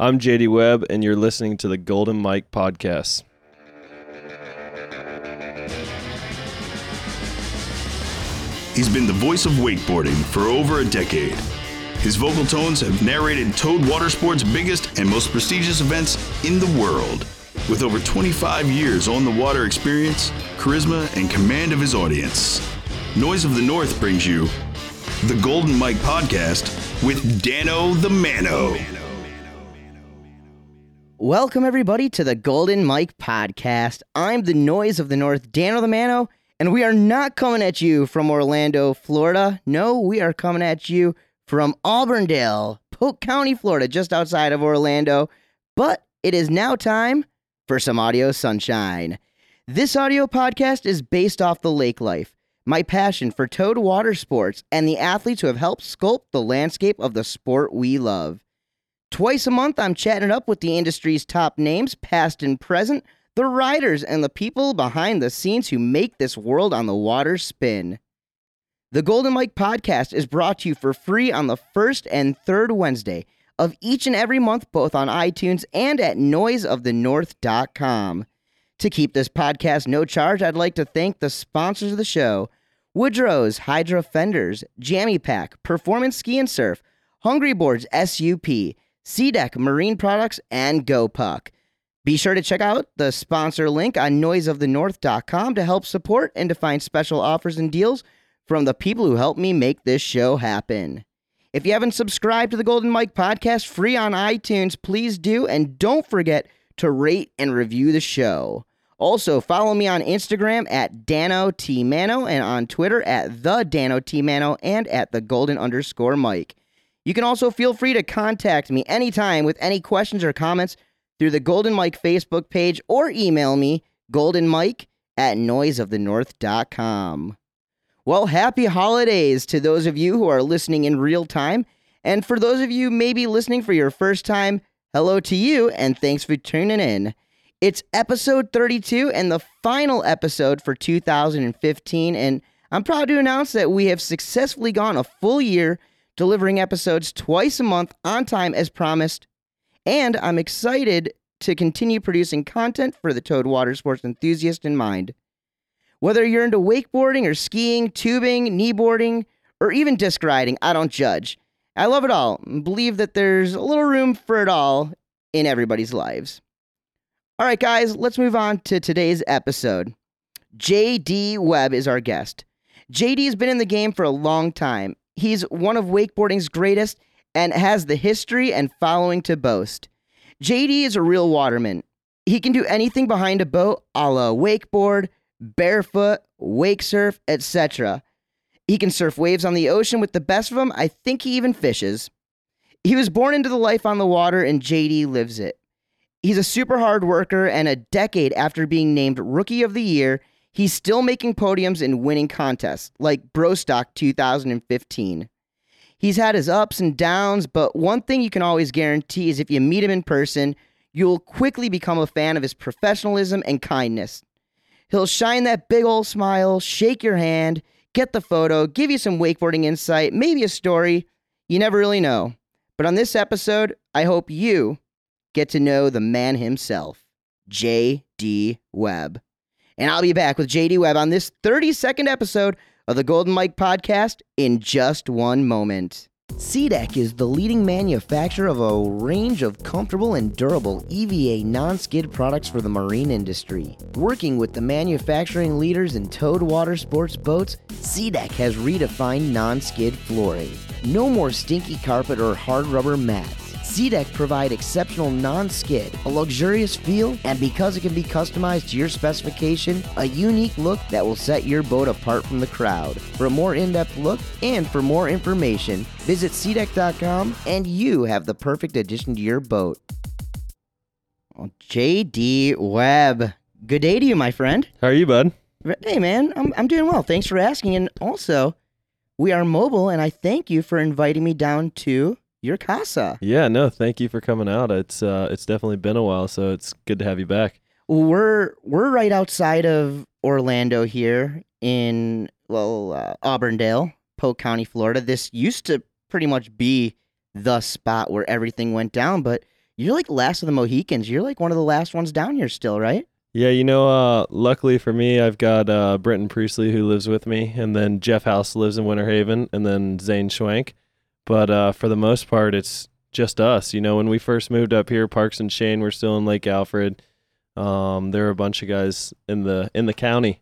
I'm JD Webb, and you're listening to the Golden Mike Podcast. He's been the voice of wakeboarding for over a decade. His vocal tones have narrated Towed Water Sport's biggest and most prestigious events in the world. With over 25 years on the water experience, charisma, and command of his audience, Noise of the North brings you the Golden Mike Podcast with Dano the Mano. Welcome, everybody, to the Golden Mike Podcast. I'm the noise of the North, the Mano, and we are not coming at you from Orlando, Florida. No, we are coming at you from Auburndale, Polk County, Florida, just outside of Orlando. But it is now time for some audio sunshine. This audio podcast is based off the lake life, my passion for towed water sports, and the athletes who have helped sculpt the landscape of the sport we love. Twice a month, I'm chatting up with the industry's top names, past and present, the riders, and the people behind the scenes who make this world on the water spin. The Golden Mike podcast is brought to you for free on the first and third Wednesday of each and every month, both on iTunes and at noiseofthenorth.com. To keep this podcast no charge, I'd like to thank the sponsors of the show Woodrow's Hydra Fenders, Jammy Pack, Performance Ski and Surf, Hungry Boards SUP, SeaDeck Marine Products, and GoPuck. Be sure to check out the sponsor link on noiseofthenorth.com to help support and to find special offers and deals from the people who help me make this show happen. If you haven't subscribed to the Golden Mike podcast free on iTunes, please do. And don't forget to rate and review the show. Also, follow me on Instagram at Dano T and on Twitter at the Dano T Mano and at the Golden underscore Mike. You can also feel free to contact me anytime with any questions or comments through the Golden Mike Facebook page or email me, goldenmike at noiseofthenorth.com. Well, happy holidays to those of you who are listening in real time. And for those of you maybe listening for your first time, hello to you and thanks for tuning in. It's episode 32 and the final episode for 2015. And I'm proud to announce that we have successfully gone a full year delivering episodes twice a month on time as promised. And I'm excited to continue producing content for the Towed Water Sports enthusiast in mind. Whether you're into wakeboarding or skiing, tubing, kneeboarding, or even disc riding, I don't judge. I love it all and believe that there's a little room for it all in everybody's lives. All right, guys, let's move on to today's episode. JD Webb is our guest. JD has been in the game for a long time. He's one of wakeboarding's greatest and has the history and following to boast. JD is a real waterman. He can do anything behind a boat, a la wakeboard, barefoot, wake surf, etc. He can surf waves on the ocean with the best of them. I think he even fishes. He was born into the life on the water, and JD lives it. He's a super hard worker, and a decade after being named Rookie of the Year, he's still making podiums and winning contests, like Brostock 2015. He's had his ups and downs, but one thing you can always guarantee is if you meet him in person, you'll quickly become a fan of his professionalism and kindness. He'll shine that big old smile, shake your hand, get the photo, give you some wakeboarding insight, maybe a story. You never really know. But on this episode, I hope you get to know the man himself, J.D. Webb. And I'll be back with J.D. Webb on this 32nd episode of the Golden Mike podcast in just one moment. SeaDeck is the leading manufacturer of a range of comfortable and durable EVA non skid products for the marine industry. Working with the manufacturing leaders in towed water sports boats, SeaDeck has redefined non skid flooring. No more stinky carpet or hard rubber mats. SeaDeck provide exceptional non-skid, a luxurious feel, and because it can be customized to your specification, a unique look that will set your boat apart from the crowd. For a more in-depth look and for more information, visit SeaDeck.com and you have the perfect addition to your boat. JD Webb, good day to you, my friend. How are you, bud? Hey, man, I'm, I'm doing well. Thanks for asking. And also, we are mobile, and I thank you for inviting me down to your casa. Yeah, no, thank you for coming out. It's uh, it's definitely been a while, so it's good to have you back. We're we're right outside of Orlando here in well uh, Auburndale, Polk County, Florida. This used to pretty much be the spot where everything went down, but You're like last of the Mohicans. You're like one of the last ones down here still, right? Yeah, you know, uh, luckily for me, I've got uh, Brenton Priestley who lives with me, and then Jeff House lives in Winter Haven, and then Zane Schwenk. But uh, for the most part, it's just us. You know, when we first moved up here, Parks and Shane were still in Lake Alfred. Um, there were a bunch of guys in the in the county,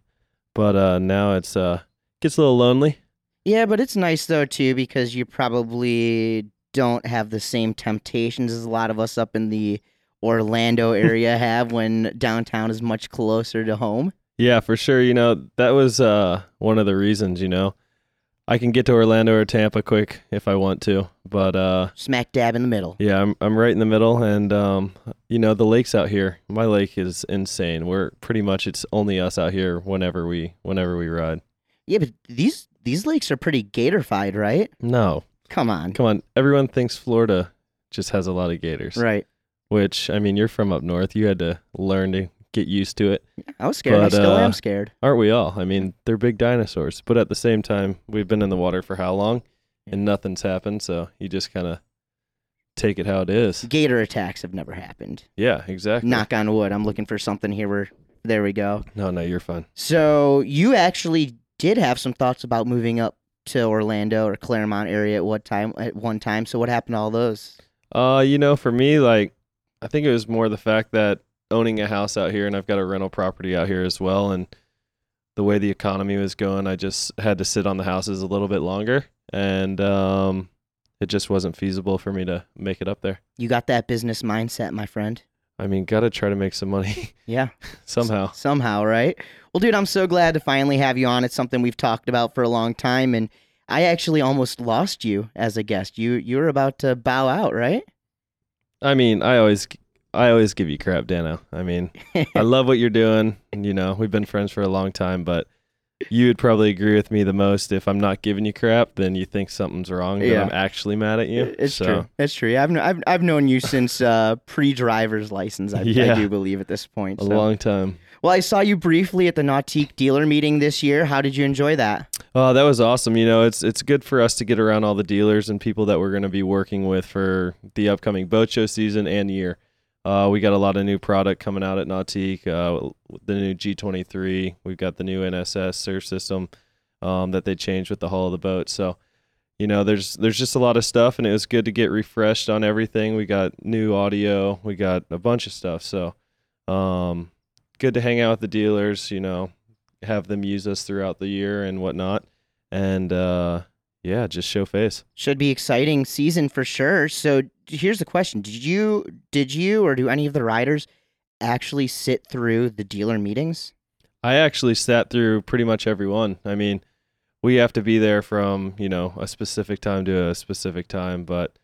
but uh, now it's uh, gets a little lonely. Yeah, but it's nice though too because you probably don't have the same temptations as a lot of us up in the Orlando area have when downtown is much closer to home. Yeah, for sure. You know, that was uh, one of the reasons, you know. I can get to Orlando or Tampa quick if I want to, but uh, Smack dab in the middle. yeah, I'm I'm right in the middle, and um, you know the lakes out here. My lake is insane. We're pretty much it's only us out here whenever we whenever we ride. Yeah, but these these lakes are pretty gatorfied, right? No, Come on. come on. Everyone thinks Florida just has a lot of gators, Right. which I mean, you're from up north. You had to learn to get used to it. I was scared. I still uh, am scared. Aren't we all? I mean, they're big dinosaurs, but at the same time, we've been in the water for how long and nothing's happened, so you just kind of take it how it is. Gator attacks have never happened. Yeah, exactly. Knock on wood. I'm looking for something here where there we go. No, no, you're fine. So you actually did have some thoughts about moving up to Orlando or Clermont area at what time at one time. So what happened to all those? Uh, you know, for me, like, I think it was more the fact that owning a house out here and I've got a rental property out here as well, and the way the economy was going, I just had to sit on the houses a little bit longer, and um, it just wasn't feasible for me to make it up there. You got that business mindset, my friend. I mean, gotta try to make some money Yeah. somehow. Somehow, right? Well, dude, I'm so glad to finally have you on. It's something we've talked about for a long time and I actually almost lost you as a guest. You you were about to bow out, right? I mean, I always, I always give you crap, Dano. I mean, I love what you're doing. And, you know, we've been friends for a long time, but you would probably agree with me the most. If I'm not giving you crap, then you think something's wrong. Yeah. I'm actually mad at you. It's so, true. It's true. I've, kn- I've I've known you since uh, pre-driver's license. I, I Yeah. do believe at this point. A long time. Well, I saw you briefly at the Nautique dealer meeting this year. How did you enjoy that? Oh, that was awesome. You know, it's it's good for us to get around all the dealers and people that we're going to be working with for the upcoming boat show season and year. Uh, we got a lot of new product coming out at Nautique. Uh, the new G23. We've got the new NSS surf system um, that they changed with the hull of the boat. So, you know, there's there's just a lot of stuff, and it was good to get refreshed on everything. We got new audio. We got a bunch of stuff. So, um, good to hang out with the dealers. You know, have them use us throughout the year and whatnot. And uh, yeah, just show face. Should be exciting season for sure. So here's the question: Did you did you or do any of the riders actually sit through the dealer meetings? I actually sat through pretty much every one. I mean, we have to be there from you know a specific time to a specific time, but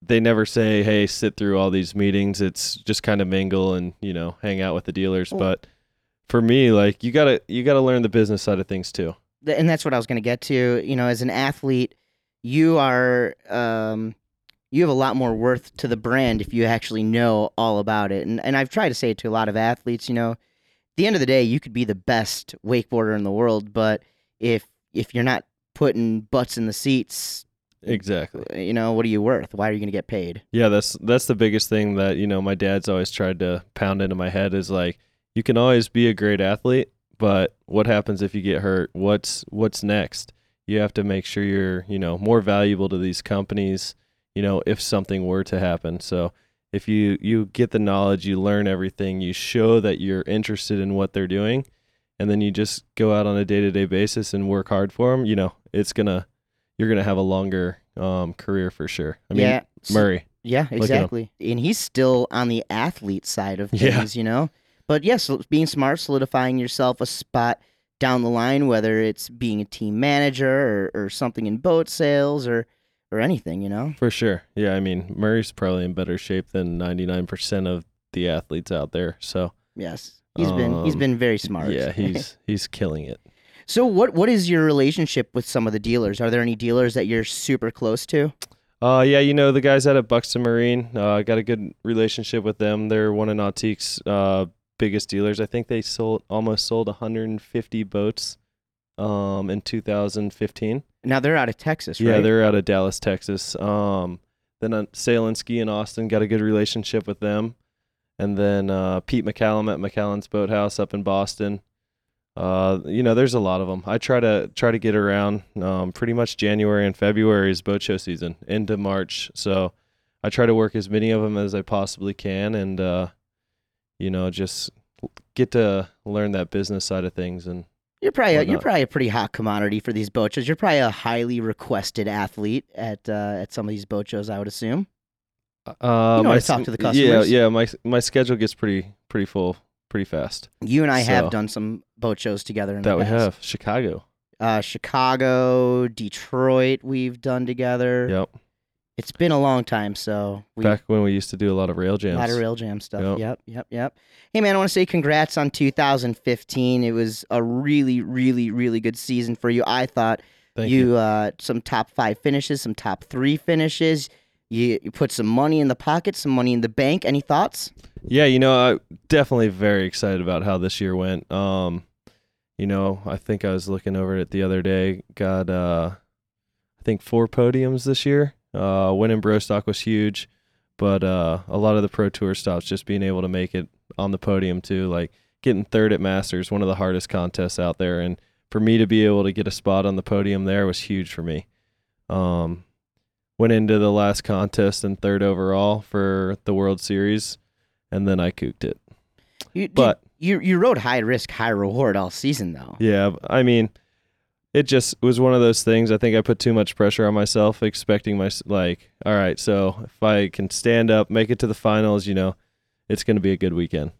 they never say, "Hey, sit through all these meetings." It's just kind of mingle and you know hang out with the dealers. Oh. But for me, like you gotta you gotta learn the business side of things too. And that's what I was going to get to. You know, as an athlete, you are um, you have a lot more worth to the brand if you actually know all about it. And and I've tried to say it to a lot of athletes. You know, at the end of the day, you could be the best wakeboarder in the world, but if if you're not putting butts in the seats, Exactly. you know, what are you worth? Why are you going to get paid? Yeah, that's that's the biggest thing that you know my dad's always tried to pound into my head is like you can always be a great athlete, but what happens if you get hurt? What's what's next? You have to make sure you're you know more valuable to these companies. You know if something were to happen. So if you you get the knowledge, you learn everything, you show that you're interested in what they're doing, and then you just go out on a day to day basis and work hard for them. You know it's gonna you're gonna have a longer um, career for sure. I mean, yeah, Murray. Yeah, exactly. And he's still on the athlete side of Yeah. things, you know. But yes, being smart, solidifying yourself a spot down the line, whether it's being a team manager or, or something in boat sales or or anything, you know. For sure. Yeah, I mean, Murray's probably in better shape than 99% of the athletes out there. So, Yes, he's been he's Um, been very smart. yeah, he's he's killing it. so what what is your relationship with some of the dealers? Are there any dealers that you're super close to? Uh yeah, you know, the guys out at Buxton Marine, uh, I got a good relationship with them. They're one of Nautique's uh biggest dealers. I think they sold almost sold 150 boats um in 2015. Now they're out of Texas, Yeah, they're out of Dallas, Texas. Um then uh, Sail and Ski in Austin, got a good relationship with them. And then uh, Pete McCallum at McCallum's Boathouse up in Boston. Uh, you know, there's a lot of them. I try to try to get around. Um, pretty much January and February is boat show season into March, so I try to work as many of them as I possibly can, and uh, you know, just get to learn that business side of things and You're probably a, you're probably a pretty hot commodity for these boat shows. You're probably a highly requested athlete at uh, at some of these boat shows. I would assume. Uh, You know my talk to the Yeah, customers. yeah. yeah. My my schedule gets pretty pretty full pretty fast. You and I have done some boat shows together in That we have Chicago. Uh, Chicago, Detroit, we've done together. Yep. It's been a long time, so we Back when we used to do a lot of rail jams, a lot of rail jam stuff. Yep. Yep, yep, yep. Hey man, I want to say congrats on 2015. It was a really, really, really good season for you. I thought Thank you. you uh, some top five finishes, some top three finishes. You, you put some money in the pocket, some money in the bank. Any thoughts? Yeah, you know, I definitely very excited about how this year went. Um, you know, I think I was looking over it the other day. Got uh I think four podiums this year. Uh winning Brostock was huge, but uh a lot of the pro tour stops just being able to make it on the podium too, like getting third at Masters, one of the hardest contests out there and for me to be able to get a spot on the podium there was huge for me. Um went into the last contest and third overall for the World Series and then I cooked it. You, But you you rode high risk, high reward all season though. yeah, I mean, it just was one of those things. I think I put too much pressure on myself, expecting my like, all right, so if I can stand up, make it to the finals, you know, it's going to be a good weekend.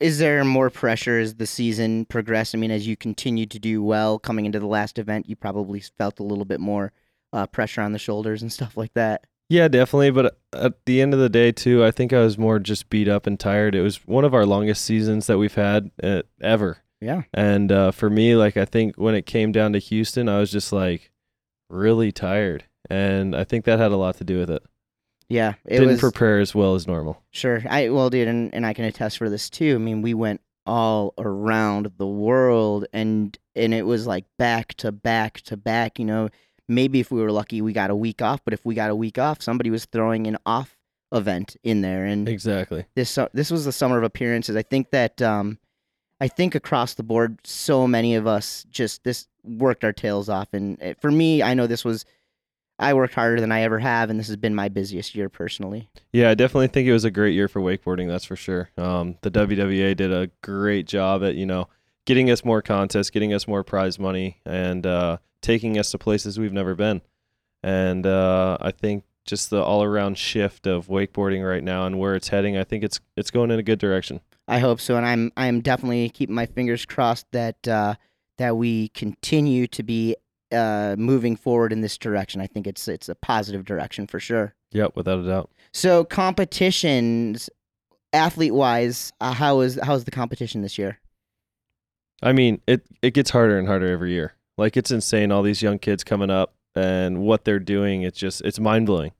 Is there more pressure as the season progressed? I mean, as you continued to do well coming into the last event, you probably felt a little bit more uh, pressure on the shoulders and stuff like that. Yeah, definitely. But at the end of the day, too, I think I was more just beat up and tired. It was one of our longest seasons that we've had uh, ever. Yeah. And uh, for me, like I think when it came down to Houston, I was just like really tired, and I think that had a lot to do with it. Yeah, it Didn't was prepare as well as normal. sure. I well, dude, and, and I can attest for this too. I mean, we went all around the world, and and it was like back to back to back. You know, maybe if we were lucky, we got a week off. But if we got a week off, somebody was throwing an off event in there, and Exactly. this this was the summer of appearances. I think that um, I think across the board, so many of us just this worked our tails off, and uh, for me, I know this was. I worked harder than I ever have, and this has been my busiest year personally. Yeah, I definitely think it was a great year for wakeboarding. That's for sure. Um, the WWA did a great job at you know getting us more contests, getting us more prize money, and uh, taking us to places we've never been. And uh, I think just the all around shift of wakeboarding right now and where it's heading, I think it's it's going in a good direction. I hope so, and I'm I'm definitely keeping my fingers crossed that uh, that we continue to be uh, moving forward in this direction. I think it's it's a positive direction for sure. Yep, without a doubt. So competitions, athlete wise, uh, how is how is the competition this year? I mean, it it gets harder and harder every year. Like it's insane all these young kids coming up and what they're doing. It's just it's mind blowing.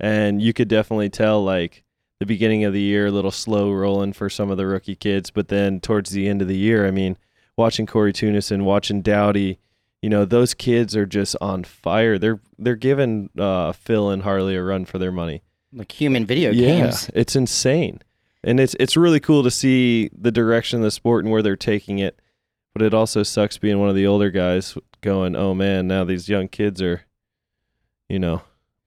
And you could definitely tell like the beginning of the year a little slow rolling for some of the rookie kids, but then towards the end of the year, I mean, watching Cory Teunissen, watching Dowdy, you know, those kids are just on fire. They're they're giving uh, Phil and Harley a run for their money. Like human video Yeah, games. it's insane, and it's it's really cool to see the direction of the sport and where they're taking it. But it also sucks being one of the older guys going, "Oh man, now these young kids are, you know,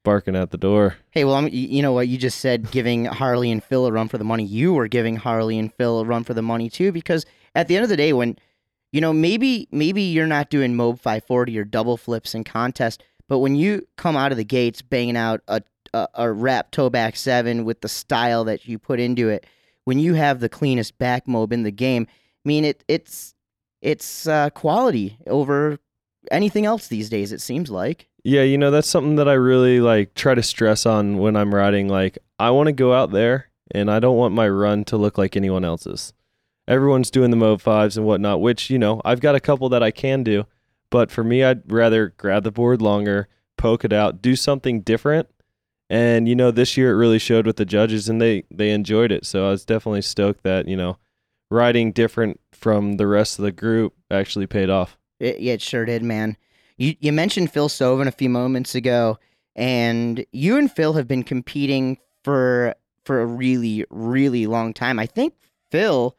barking at the door." Hey, well, I'm, you know what you just said, giving Harley and Phil a run for the money. You were giving Harley and Phil a run for the money too, because at the end of the day, when you know maybe maybe you're not doing Mob 540 or double flips in contest, but when you come out of the gates banging out a a, a wrap toe back seven with the style that you put into it, when you have the cleanest back mob in the game, I mean it it's it's uh, quality over anything else these days. It seems like. Yeah, you know, that's something that I really like try to stress on when I'm riding. Like, I want to go out there and I don't want my run to look like anyone else's. Everyone's doing the Mob 5s and whatnot, which, you know, I've got a couple that I can do. But for me, I'd rather grab the board longer, poke it out, do something different. And, you know, this year it really showed with the judges and they, they enjoyed it. So I was definitely stoked that, you know, riding different from the rest of the group actually paid off. It, it sure did, man. You you mentioned Phil Soven a few moments ago, and you and Phil have been competing for for a really really long time. I think Phil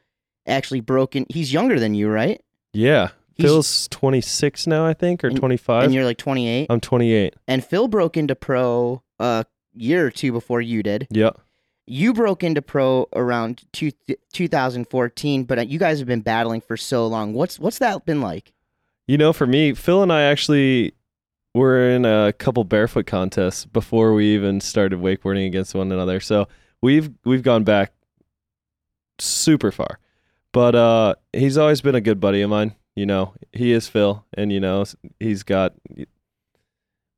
actually broke in. He's younger than you, right? Yeah. He's- Phil's 26 now, I think, or And- 25. And you're like 28. I'm 28. and Phil broke into pro a year or two before you did. Yeah. You broke into pro around two, 2014, but uh, you guys have been battling for so long. What's what's that been like? You know, for me, Phil and I actually were in a couple barefoot contests before we even started wakeboarding against one another. So we've we've gone back super far. But uh he's always been a good buddy of mine. You know, he is Phil and you know, he's got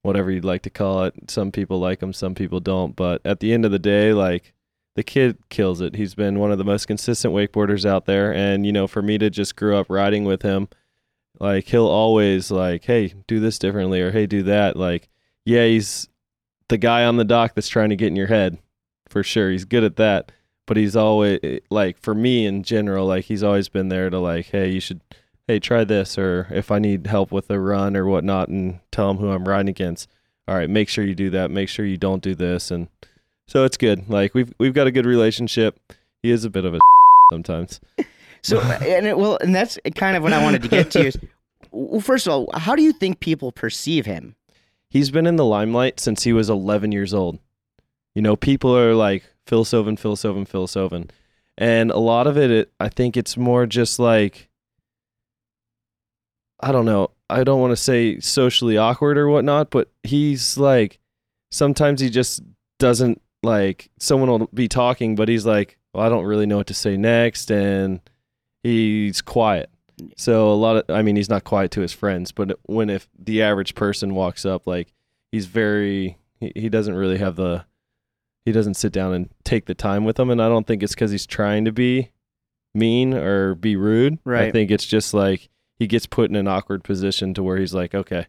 whatever you'd like to call it. Some people like him, some people don't, but at the end of the day like the kid kills it. He's been one of the most consistent wakeboarders out there and you know, for me to just grow up riding with him like he'll always like hey do this differently or hey do that like yeah he's the guy on the dock that's trying to get in your head for sure he's good at that but he's always eh, like for me in general like he's always been there to like hey you should hey try this or if i need help with a run or whatnot and tell him who i'm riding against. All right make sure you do that. Make sure you don't do this and so it's good. Like we've we've got a good relationship. He is a bit of a sometimes So and it, well, and that's kind of what I wanted to get to. Is well, first of all, how do you think people perceive him? he's been in the limelight since he was 11 years old. You know, people are like Phil Soven, Phil Soven, Phil Soven. And a lot of it, it I think it's more just like, I don't know. I don't want to say socially awkward or whatnot, but he's like, sometimes he just doesn't like, someone will be talking, but he's like, well, I don't really know what to say next. And he's quiet. So a lot of, I mean, he's not quiet to his friends, but when if the average person walks up, like he's very, he, he doesn't really have the, he doesn't sit down and take the time with them. And I don't think it's because he's trying to be mean or be rude. Right. I think it's just like he gets put in an awkward position to where he's like, okay,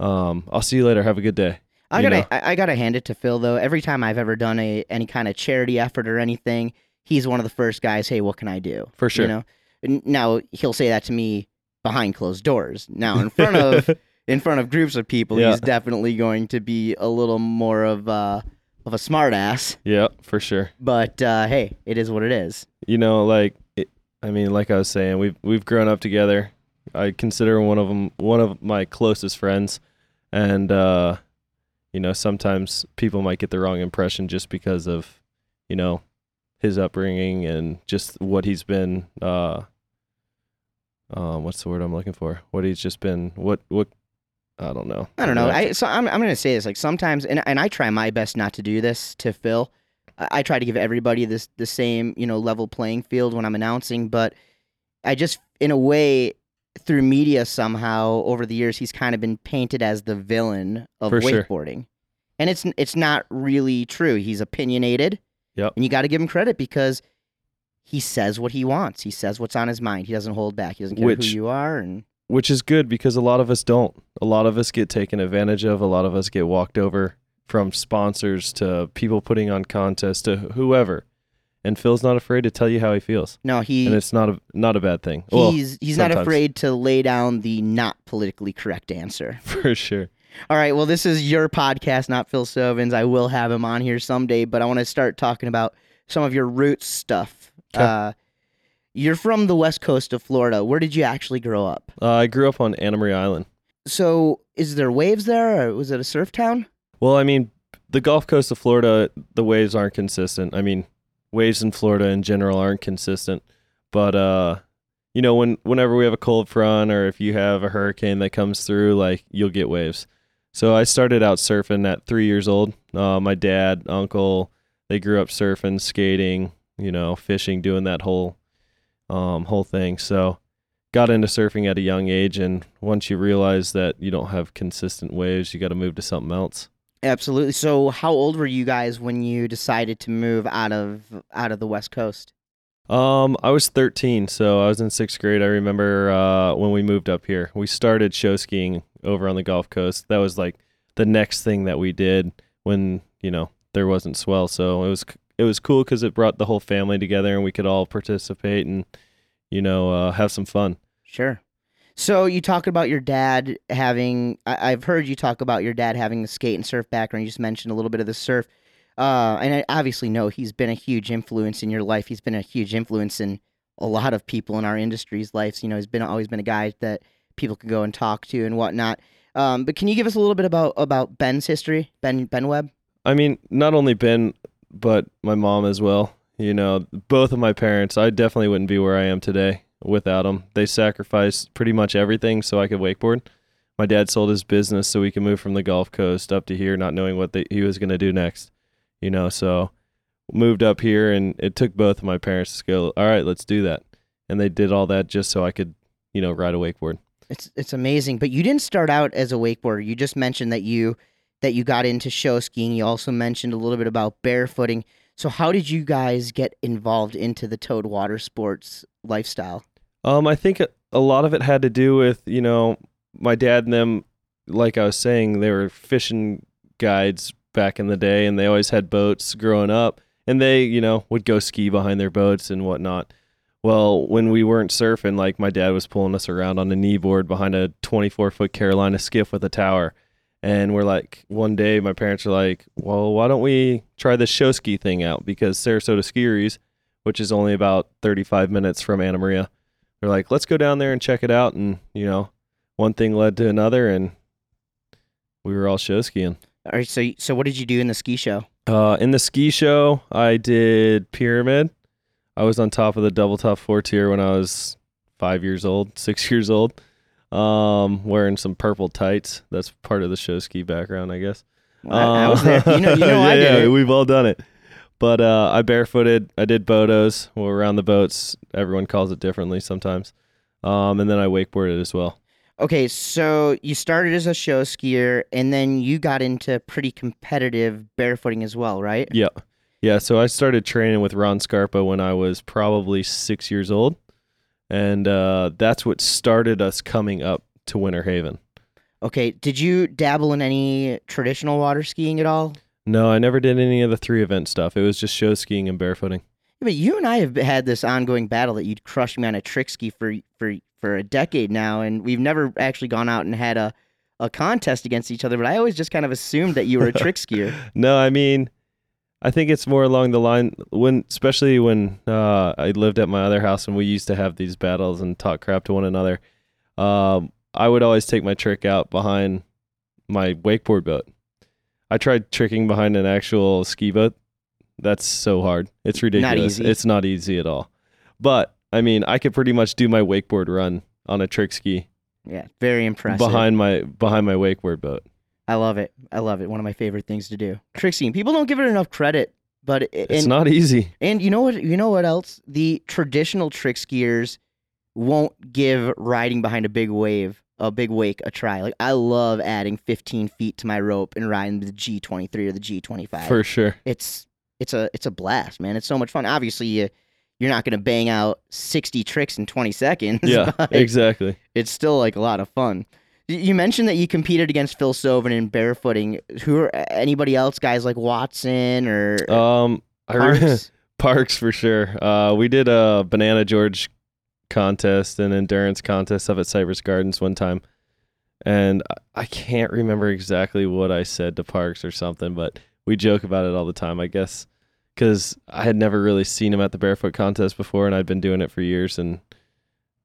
um, I'll see you later. Have a good day. I You gotta, know. I, I gotta hand it to Phil though. Every time I've ever done a any kind of charity effort or anything, he's one of the first guys. Hey, what can I do? For sure. You know. Now he'll say that to me behind closed doors. Now in front of in front of groups of people, Yeah. he's definitely going to be a little more of a, of a smart ass. yeah, for sure. But uh, hey, it is what it is. you know like it, i mean like i was saying we've we've grown up together i consider one of them one of my closest friends and uh you know sometimes people might get the wrong impression just because of you know his upbringing and just what he's been uh um what's the word i'm looking for what he's just been what what i don't know I don't know. I so I'm I'm gonna say this like sometimes, and and I try my best not to do this to Phil. I, I try to give everybody this the same you know level playing field when I'm announcing, but I just in a way through media somehow over the years he's kind of been painted as the villain of For sure. wakeboarding, and it's it's not really true. He's opinionated. Yep. And you got to give him credit because he says what he wants. He says what's on his mind. He doesn't hold back. He doesn't care Which- who you are. And which is good because a lot of us don't. A lot of us get taken advantage of. A lot of us get walked over from sponsors to people putting on contests to whoever. And Phil's not afraid to tell you how he feels, no, he and it's not a not a bad thing. Well, he's he's not afraid to lay down the not politically correct answer. for sure. All right, well, this is your podcast, not Phil Sovens. I will have him on here someday, but I want to start talking about some of your roots stuff. Uh, you're from the west coast of Florida. Where did you actually grow up? Uh, I grew up on Anna Maria Island. So, is there waves there, or was it a surf town? Well, I mean, the Gulf Coast of Florida, the waves aren't consistent. I mean, waves in Florida in general aren't consistent. But uh, you know, when whenever we have a cold front or if you have a hurricane that comes through, like you'll get waves. So I started out surfing at three years old. Uh, my dad, uncle, they grew up surfing, skating, you know, fishing, doing that whole um, whole thing. So got into surfing at a young age, and once you realize that you don't have consistent waves, you got to move to something else. Absolutely. So, how old were you guys when you decided to move out of out of the West Coast? Um, I was 13, so I was in sixth grade. I remember uh, when we moved up here. We started show skiing over on the Gulf Coast. That was like the next thing that we did when you know there wasn't swell. So it was it was cool because it brought the whole family together and we could all participate and you know uh, have some fun. Sure. So you talk about your dad having. I, I've heard you talk about your dad having the skate and surf background. You just mentioned a little bit of the surf, uh, and I obviously know he's been a huge influence in your life. He's been a huge influence in a lot of people in our industry's lives. You know, he's been always been a guy that people can go and talk to and whatnot. Um, but can you give us a little bit about about Ben's history, Ben Ben Webb? I mean, not only Ben, but my mom as well. You know, both of my parents. I definitely wouldn't be where I am today without them. They sacrificed pretty much everything so I could wakeboard. My dad sold his business so we could move from the Gulf Coast up to here, not knowing what they, he was going to do next. You know, so moved up here, and it took both of my parents to go. All right, let's do that, and they did all that just so I could, you know, ride a wakeboard. It's it's amazing. But you didn't start out as a wakeboarder. You just mentioned that you that you got into show skiing. You also mentioned a little bit about barefooting. So how did you guys get involved into the towed water sports lifestyle? Um, I think a- a lot of it had to do with you know my dad and them. Like I was saying, they were fishing guides back in the day, and they always had boats growing up, and they you know would go ski behind their boats and whatnot. Well, when we weren't surfing, like my dad was pulling us around on a knee board behind a 24 foot Carolina skiff with a tower. And we're like, one day my parents are like, well, why don't we try this show ski thing out? Because Sarasota Ski-A-Rees, which is only about 35 minutes from Anna Maria, they're like, let's go down there and check it out. And, you know, one thing led to another, and we were all show skiing. All right, so so what did you do in the ski show? Uh, in the ski show, I did pyramid. I was on top of the double top four tier when I was five years old, six years old, um, wearing some purple tights. That's part of the show ski background, I guess. I, I was there. You know, you know, yeah, I did yeah, we've all done it. But uh, I barefooted. I did botos. Well, around the boats, everyone calls it differently sometimes. Um, and then I wakeboarded as well. Okay, so you started as a show skier, and then you got into pretty competitive barefooting as well, right? Yeah. Yeah. So I started training with Ron Scarpa when I was probably six years old. And uh, that's what started us coming up to Winter Haven. Okay, did you dabble in any traditional water skiing at all? No, I never did any of the three event stuff. It was just show skiing and barefooting. Yeah, but you and I have had this ongoing battle that you'd crush me on a trick ski for for for a decade now, and we've never actually gone out and had a a contest against each other. But I always just kind of assumed that you were a trick skier. No, I mean, I think it's more along the line when, especially when uh, I lived at my other house and we used to have these battles and talk crap to one another. Um, I would always take my trick out behind my wakeboard boat. I tried tricking behind an actual ski boat. That's so hard. It's ridiculous. easy. It's not easy at all. But I mean, I could pretty much do my wakeboard run on a trick ski Yeah, very impressive. behind my behind my wakeboard boat. I love it. I love it. One of my favorite things to do. Trick skiing. People don't give it enough credit, but it, It's and, not easy. and you know what? You know what else? The traditional trick skiers won't give riding behind a big wave, a big wake, a try. Like I love adding 15 feet to my rope and riding the G23 or the G25. For sure. it's it's a it's a blast, man. It's so much fun. Obviously, you you're not gonna bang out 60 tricks in 20 seconds. Yeah, exactly. it's still like a lot of fun. You mentioned that you competed against Phil Soven in barefooting. Who are anybody else? Guys like Watson or Um, I re- Parks? Parks for sure. Uh, we did a Banana George contest and endurance contest up at Cypress Gardens one time, and I can't remember exactly what I said to Parks or something, but we joke about it all the time. I guess because I had never really seen him at the barefoot contest before, and I'd been doing it for years, and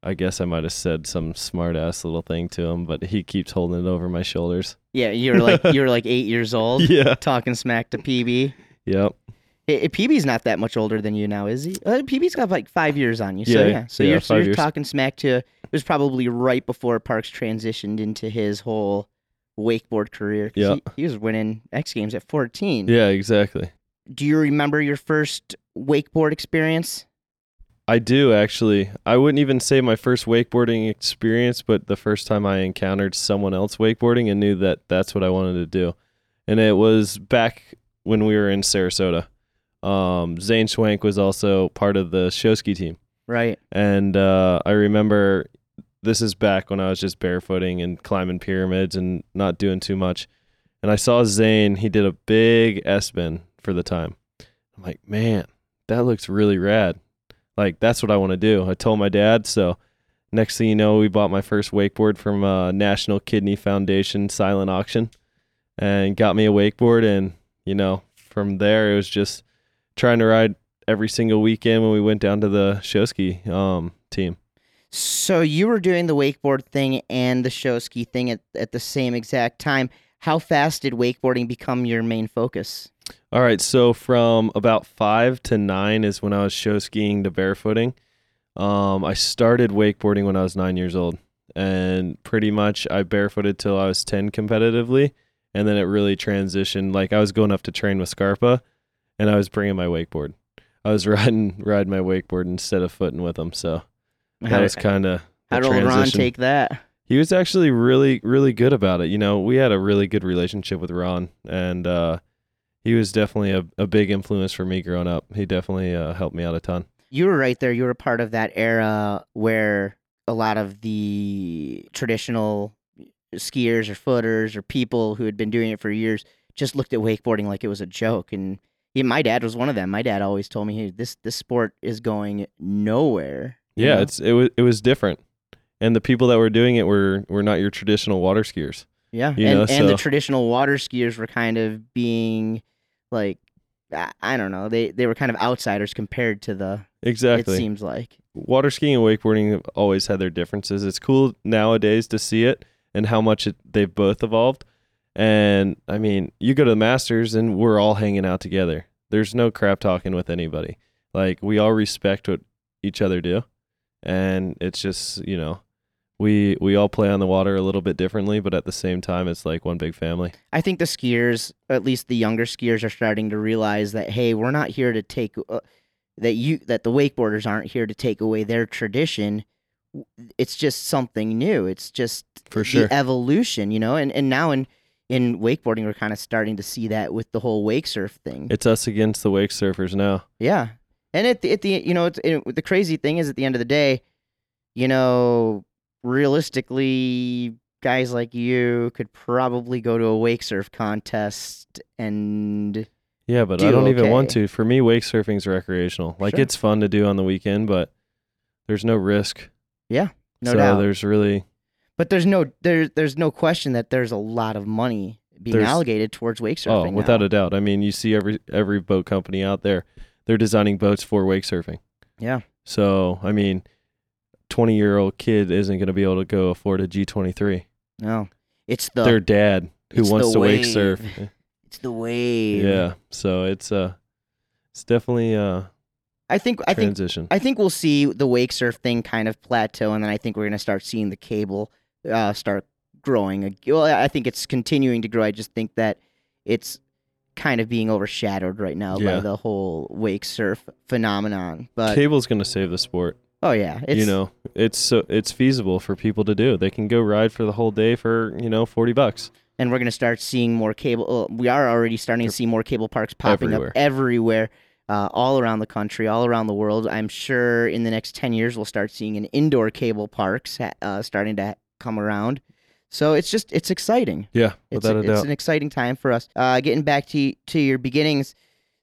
I guess I might have said some smart ass little thing to him, but he keeps holding it over my shoulders. yeah, you were like you were like eight years old, Yeah. talking smack to PB. Yep. PB's not that much older than you now, is he? Uh, PB's got like five years on you. So Yeah, yeah, so yeah, you're, so you're talking smack to. It was probably right before Parks transitioned into his whole wakeboard career. Yeah. he, he was winning X Games at 14. Yeah. Exactly. Do you remember your first wakeboard experience? I do actually. I wouldn't even say my first wakeboarding experience, but the first time I encountered someone else wakeboarding and knew that that's what I wanted to do. And it was back when we were in Sarasota. Um, Zane Schwenk was also part of the Showski team. Right. And uh, I remember this is back when I was just barefooting and climbing pyramids and not doing too much. And I saw Zane, he did a big S bend for the time. I'm like, man, that looks really rad. Like, that's what I want to do. I told my dad. So next thing you know, we bought my first wakeboard from uh, National Kidney Foundation silent auction, and got me a wakeboard. And you know, from there it was just trying to ride every single weekend when we went down to the show ski um, team. So you were doing the wakeboard thing and the show ski thing at, at the same exact time. How fast did wakeboarding become your main focus? All right, so from about five to nine is when I was show skiing to barefooting. Um, I started wakeboarding when I was nine years old, and pretty much I barefooted till I was ten competitively, and then it really transitioned. Like I was going up to train with Scarpa, and I was bringing my wakeboard. I was riding riding my wakeboard instead of footing with them. So that was kind of how did old Ron take that? He was actually really really good about it. You know, we had a really good relationship with Ron, and uh, he was definitely a, a big influence for me growing up. He definitely uh, helped me out a ton you were right there. You were a part of that era where a lot of the traditional skiers or footers or people who had been doing it for years just looked at wakeboarding like it was a joke. And yeah, my dad was one of them. My dad always told me, "Hey, this this sport is going nowhere." Yeah, know? it's it was it was different, and the people that were doing it were were not your traditional water skiers. Yeah, you and, know, and so. the traditional water skiers were kind of being like I don't know. They they were kind of outsiders compared to the exactly. It seems like water skiing and wakeboarding have always had their differences. It's cool nowadays to see it and how much it, they've both evolved. And I mean, you go to the Masters and we're all hanging out together. There's no crap talking with anybody. Like we all respect what each other do, and it's just you know we we all play on the water a little bit differently, but at the same time, it's like one big family. I think the skiers, at least the younger skiers, are starting to realize that hey, we're not here to take uh, that you that the wakeboarders aren't here to take away their tradition. It's just something new. It's just for sure evolution, you know. And and now in in wakeboarding, we're kind of starting to see that with the whole wake surf thing. It's us against the wake surfers now. Yeah, and at the, at the you know it's, it, the crazy thing is at the end of the day, you know realistically, guys like you could probably go to a wake surf contest and yeah, but do I don't okay. even want to. For me, wake surfing's recreational. Like Sure. it's fun to do on the weekend, but there's no risk. Yeah, no so doubt. there's really But there's no there there's no question that there's a lot of money being There's- allocated towards wake surfing. oh, surfing. without now. a doubt. I mean, you see every every boat company out there, they're designing boats for wake surfing. Yeah. So I mean, twenty year old kid isn't going to be able to go afford a G twenty three. no, it's the Their dad who wants to wake surf. it's the wave. Yeah. So it's uh, it's definitely uh I think I think. I think we'll see the wake surf thing kind of plateau, and then I think we're gonna start seeing the cable uh, start growing. Well, I think it's continuing to grow. I just think that it's kind of being overshadowed right now by the whole wake surf phenomenon. But Cable's going to save the sport. Oh yeah, it's, you know, it's so it's feasible for people to do. They can go ride for the whole day for you know forty bucks. and we're gonna start seeing more cable. uh, we are already starting to see more cable parks popping Everywhere. up everywhere. Uh, all around the country, all around the world. I'm sure in the next 10 years, we'll start seeing an indoor cable parks uh, starting to come around. So it's just, it's exciting. Yeah, It's, without a, it's an exciting time for us. Uh, getting back to to your beginnings,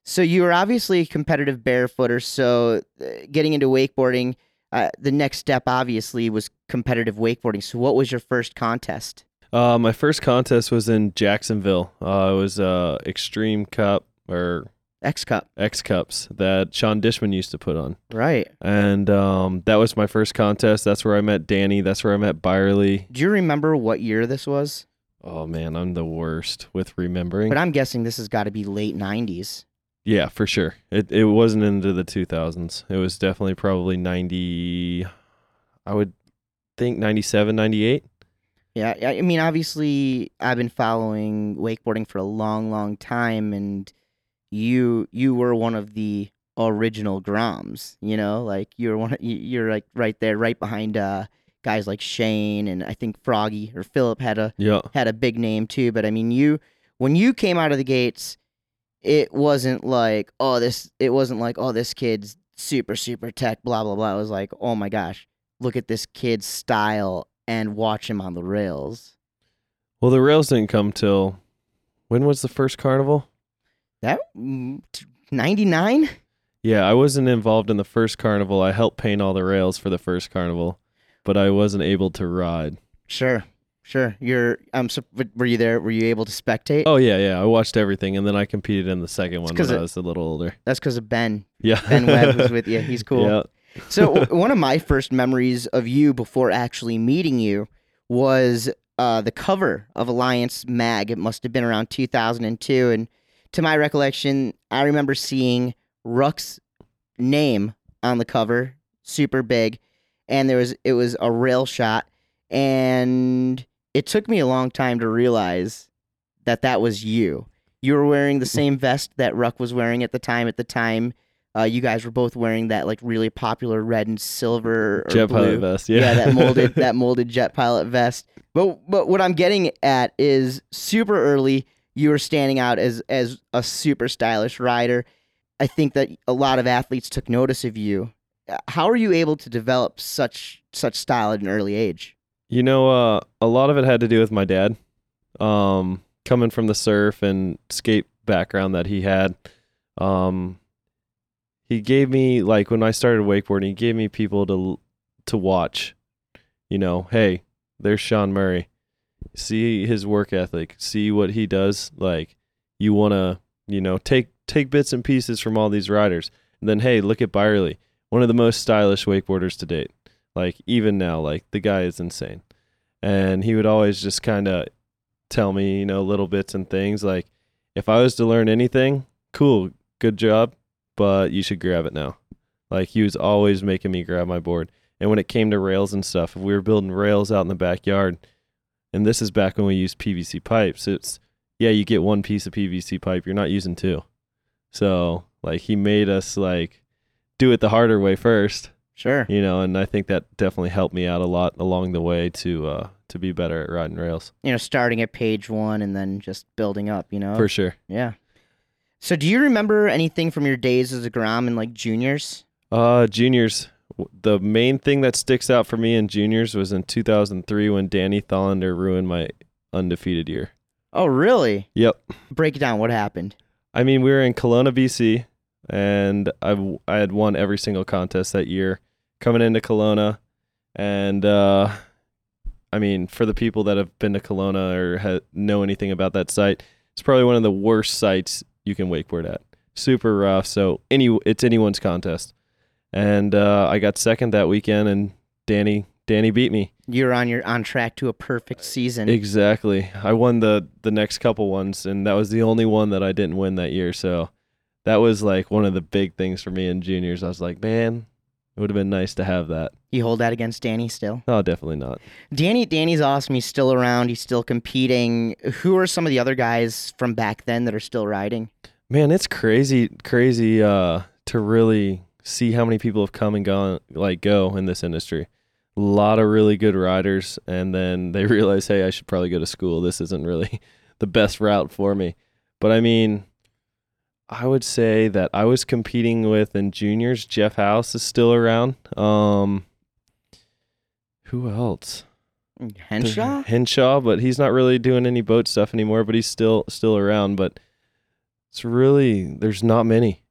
so you were obviously a competitive barefooter. So uh, getting into wakeboarding, uh, the next step obviously was competitive wakeboarding. So what was your first contest? Uh, my first contest was in Jacksonville. Uh, it was uh, Extreme Cup or X Cup, X Cups that Sean Dishman used to put on, right? and um, that was my first contest. That's where I met Danny. That's where I met Byerly. Do you remember what year this was? Oh man, I'm the worst with remembering. But I'm guessing this has got to be late '90s. Yeah, for sure. It it wasn't into the 2000s. It was definitely probably 90. I would think 97, 98. Yeah, I mean, obviously, I've been following wakeboarding for a long, long time, and you you were one of the original Groms. You know, like you're one. you- You're like right there, right behind uh, guys like Shane, and I think Froggy or Philip had a Yeah. had a big name too. But I mean, you when you came out of the gates, it wasn't like oh this. It wasn't like oh this kid's super super tech blah blah blah. It was like oh my gosh, look at this kid's style and watch him on the rails. Well, the rails didn't come till when was the first carnival? That mm, ninety nine. Yeah, I wasn't involved in the first carnival. I helped paint all the rails for the first carnival. but I wasn't able to ride. Sure, sure. You're. Um. So, were you there? Were you able to spectate? Oh yeah, yeah. I watched everything, and then I competed in the second one when it- I was a little older. That's because of Ben. Yeah, Ben Webb was with you. He's cool. Yeah, So one of my first memories of you before actually meeting you was uh, the cover of Alliance Mag. It must have been around 2002, and to my recollection, I remember seeing Ruck's name on the cover, super big, and there was it was a rail shot, and it took me a long time to realize that that was you. You were wearing the same vest that Ruck was wearing at the time. At the time, uh, you guys were both wearing that like really popular red and silver or jet blue. pilot vest. Yeah, Yeah, that molded that molded jet pilot vest. But but what I'm getting at is super early. You were standing out as as a super stylish rider. I think that a lot of athletes took notice of you. How are you able to develop such such style at an early age? You know, uh, a lot of it had to do with my dad. Um, coming from the surf and skate background that he had, um, he gave me like when I started wakeboarding, he gave me people to to watch. You know, hey, there's Shaun Murray. See his work ethic. See what he does. Like you want to, you know, take take bits and pieces from all these riders. And then hey, look at Byerly, one of the most stylish wakeboarders to date. Like even now, like the guy is insane. And he would always just kind of tell me, you know, little bits and things like if I was to learn anything, cool, good job, but you should grab it now. Like he was always making me grab my board. And when it came to rails and stuff, if we were building rails out in the backyard, and this is back when we used PVC pipes, it's yeah, you get one piece of PVC pipe, you're not using two. So like he made us like do it the harder way first Sure. you know, and I think that definitely helped me out a lot along the way to uh to be better at riding rails You know, starting at page one and then just building up. You know. for sure. yeah. So, do you remember anything from your days as a Grom and like juniors? Uh, juniors. The main thing that sticks out for me in juniors was in 2003 when Danny Thollander ruined my undefeated year. Oh, really? Yep. Break it down. What happened? I mean, we were in Kelowna, BC, and I I had won every single contest that year coming into Kelowna, and uh, I mean, for the people that have been to Kelowna or ha- know anything about that site, it's probably one of the worst sites you can wakeboard at. Super rough. So any it's anyone's contest, and uh, I got second that weekend, and Danny Danny beat me. You're on your on track to a perfect season. Exactly. I won the the next couple ones, and that was the only one that I didn't win that year. So that was like one of the big things for me in juniors. I was like, man, it would have been nice to have that. you hold that against Danny still? No, definitely not. Danny Danny's awesome. He's still around. He's still competing. Who are some of the other guys from back then that are still riding? Man, it's crazy, crazy uh, to really see how many people have come and gone, like go in this industry. A lot of really good riders, and then they realize, hey, I should probably go to school. This isn't really the best route for me. But I mean, I would say that I was competing with in juniors. Jeff House is still around. Um, who else? Henshaw? Henshaw, but he's not really doing any boat stuff anymore. But he's still still around. But it's really there's not many.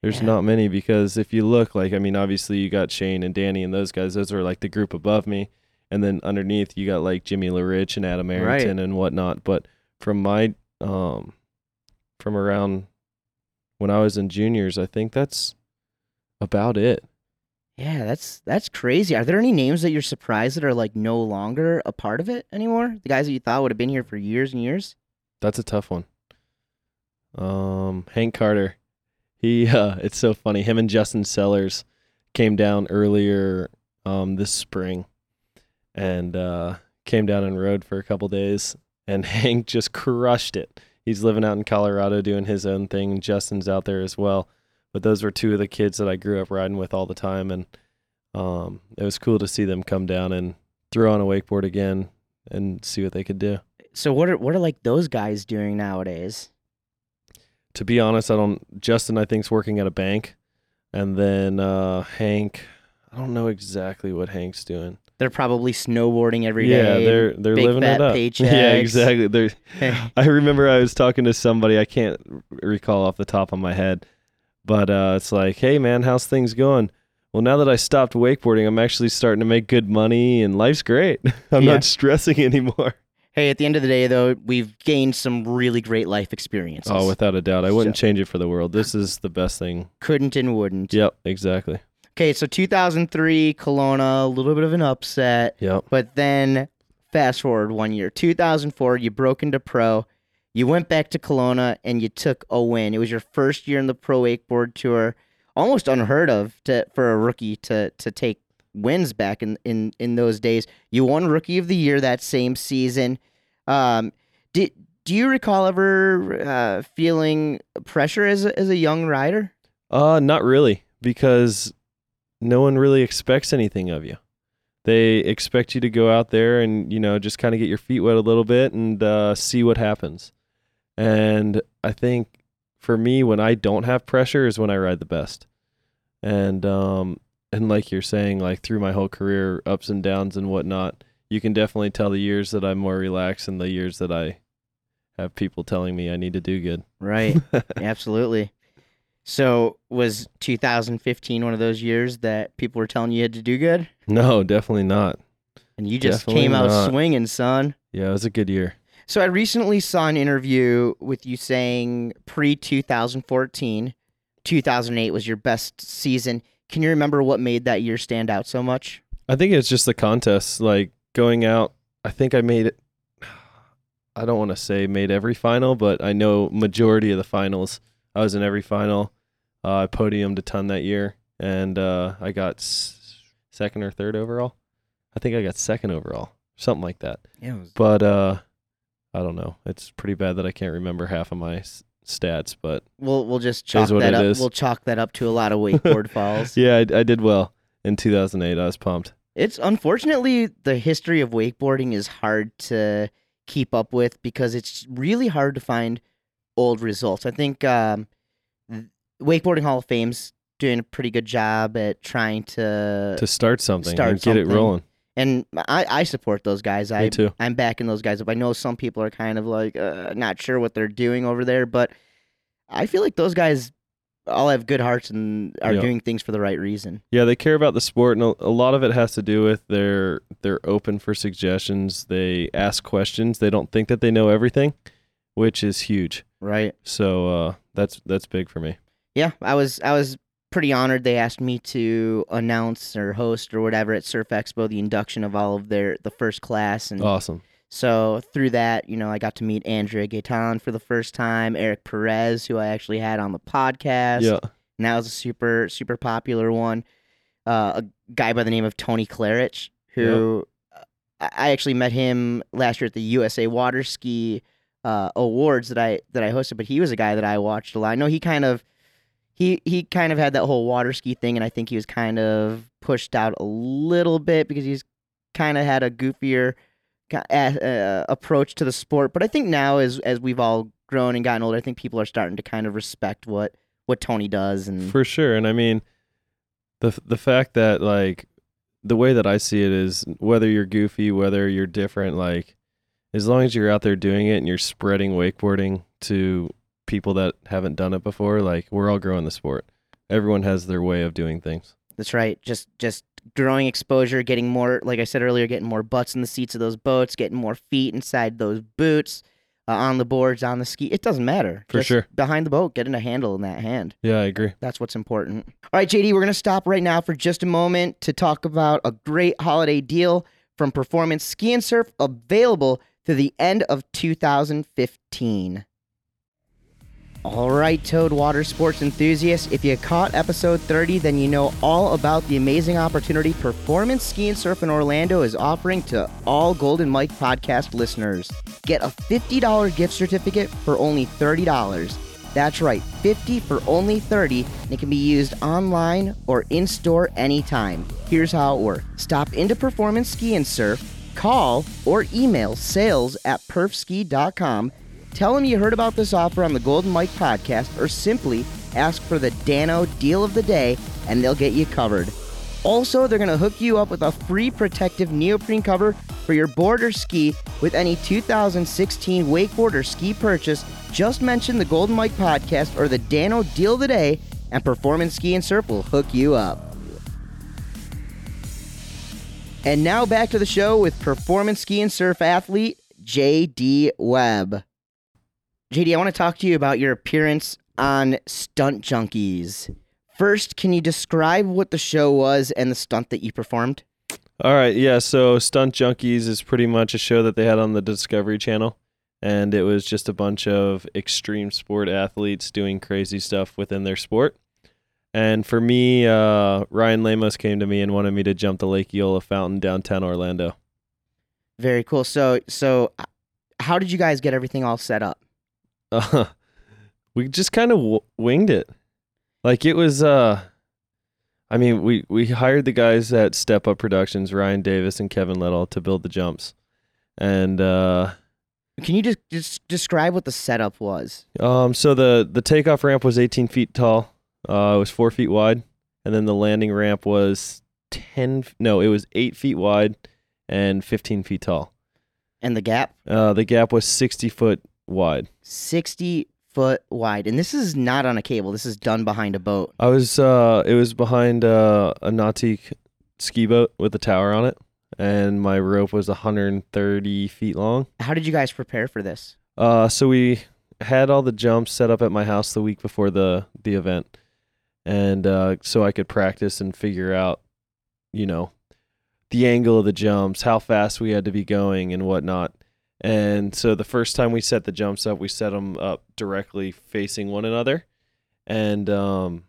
There's Yeah. not many because if you look, like I mean, obviously you got Shane and Danny and those guys. Those are like the group above me, and then underneath you got like Jimmy LaRiche and Adam Errington and whatnot. But from my um, from around when I was in juniors, I think that's about it. Yeah, that's that's crazy. Are there any names that you're surprised that are like no longer a part of it anymore? The guys that you thought would have been here for years and years? That's a tough one. Um, Hank Carter. He uh it's so funny. Him and Justin Sellers came down earlier um this spring and uh came down and rode for a couple days and Hank just crushed it. He's living out in Colorado doing his own thing. Justin's out there as well. But those were two of the kids that I grew up riding with all the time and um it was cool to see them come down and throw on a wakeboard again and see what they could do. So what are what are like those guys doing nowadays? to be honest, I don't. Justin, I think's working at a bank, and then uh, Hank, I don't know exactly what Hank's doing. They're probably snowboarding every yeah, day. they're they're big living fat it up. paychecks. Yeah, exactly. They're. I remember I was talking to somebody. I can't recall off the top of my head, but uh, it's like, hey man, how's things going? well, now that I stopped wakeboarding, I'm actually starting to make good money and life's great. I'm Yeah. not stressing anymore. Hey, at the end of the day, though, we've gained some really great life experiences. Oh, without a doubt. I wouldn't So- change it for the world. This is the best thing. Couldn't and wouldn't. Yep, exactly. Okay, so 2003, Kelowna, a little bit of an upset. Yep. But then fast forward one year, 2004, you broke into pro. You went back to Kelowna and you took a win. It was your first year in the pro wakeboard tour. Almost unheard of to, for a rookie to to take wins back in, in, in those days. You won rookie of the year that same season. Um, did do you recall ever uh, feeling pressure as a, as a young rider? Uh, not really, because no one really expects anything of you. They expect you to go out there and you know just kind of get your feet wet a little bit and uh, see what happens. And I think for me, when I don't have pressure, is when I ride the best. And um, and like you're saying, like through my whole career, ups and downs and whatnot, you can definitely tell the years that I'm more relaxed and the years that I have people telling me I need to do good. Right. Absolutely. So was 2015 one of those years that people were telling you had to do good, No, definitely not. and you just Definitely came out not. swinging, son? Yeah, it was a good year. So I recently saw an interview with you saying pre 2014, 2008 was your best season. Can you remember what made that year stand out so much? I think it's just the contest, like going out. I think I made it. I don't want to say made every final, but I know majority of the finals. I was in every final. Uh, I podiumed a ton that year, and uh, I got s- second or third overall. I think I got second overall, something like that. Yeah, was But uh, I don't know. It's pretty bad that I can't remember half of my s- stats. But We'll we'll just chalk what that it up. is. We'll chalk that up to a lot of wakeboard falls. yeah, I, I did well in 2008. I was pumped. It's unfortunately the history of wakeboarding is hard to keep up with because it's really hard to find old results. I think um, Wakeboarding Hall of Fame's doing a pretty good job at trying to, to start something start and get it rolling. and I, I support those guys. I Me too. I'm backing those guys up. I know some people are kind of like uh, not sure what they're doing over there, but I feel like those guys all have good hearts and are Yeah. doing things for the right reason. Yeah, they care about the sport, and a, a lot of it has to do with they're they're open for suggestions. They ask questions. They don't think that they know everything, which is huge. Right. So uh, that's that's big for me. Yeah, I was I was pretty honored they asked me to announce or host or whatever at Surf Expo the induction of all of their the first class and Awesome. so through that, you know, I got to meet Andrea Gaytan for the first time, Eric Perez, who I actually had on the podcast. Yeah. And that was a super, super popular one. Uh, a guy by the name of Tony Klarich, who uh, I I actually met him last year at the USA Water Ski uh, Awards that I that I hosted. But he was a guy that I watched a lot. I know he kind of he he kind of had that whole water ski thing, and I think he was kind of pushed out a little bit because he's kind of had a goofier uh, approach to the sport. But I think now, as as we've all grown and gotten older, I think people are starting to kind of respect what what Tony does and For sure. And I mean, the the fact that like the way that I see it is whether you're goofy, whether you're different, like as long as you're out there doing it and you're spreading wakeboarding to people that haven't done it before, like we're all growing the sport. Everyone has their way of doing things. That's right. Just just growing exposure, getting more like I said earlier, getting more butts in the seats of those boats, getting more feet inside those boots, uh, on the boards, on the ski. It doesn't matter. For Just sure. Behind the boat, getting a handle in that hand. Yeah, I agree. That's what's important. All right, JD, we're going to stop right now for just a moment to talk about a great holiday deal from Performance Ski and Surf available through the end of 2015. All right, Towed Water Sports enthusiasts, if you caught episode 30, then you know all about the amazing opportunity Performance Ski and Surf in Orlando is offering to all Golden Mike podcast listeners. Get a $50 gift certificate for only $30. That's right, 50 for only 30, and it can be used online or in store anytime. Here's how it works. Stop into Performance Ski and Surf, call or email sales at perfski.com Tell them you heard about this offer on the Golden Mike podcast or simply ask for the Dano deal of the day and they'll get you covered. Also, they're going to hook you up with a free protective neoprene cover for your board or ski with any 2016 wakeboard or ski purchase. Just mention the Golden Mike podcast or the Dano deal of the day and Performance Ski and Surf will hook you up. And now back to the show with performance ski and surf athlete JD Webb. JD, I want to talk to you about your appearance on Stunt Junkies. First, can you describe what the show was and the stunt that you performed? All right, yeah. So Stunt Junkies is pretty much a show that they had on the Discovery Channel, and it was just a bunch of extreme sport athletes doing crazy stuff within their sport. And for me, uh, Ryan Lamos came to me and wanted me to jump the Lake Eola fountain downtown Orlando. Very cool. So, so uh, how did you guys get everything all set up? Uh, we just kind of w- winged it. Like it was uh I mean, we we hired the guys at Step Up Productions, Ryan Davis and Kevin Little to build the jumps. And uh Can you just, just describe what the setup was? um so the the takeoff ramp was 18 feet tall. Uh it was 4 feet wide and then the landing ramp was 10 no, it was 8 feet wide and 15 feet tall. And the gap? Uh the gap was 60 foot wide. 60 foot wide. And this is not on a cable. This is done behind a boat. I was uh it was behind uh, a Nautique ski boat with a tower on it and my rope was 130 feet long. How did you guys prepare for this? Uh so we had all the jumps set up at my house the week before the the event. And uh so I could practice and figure out, you know, the angle of the jumps, how fast we had to be going and whatnot. And so the first time we set the jumps up, we set them up directly facing one another. And um,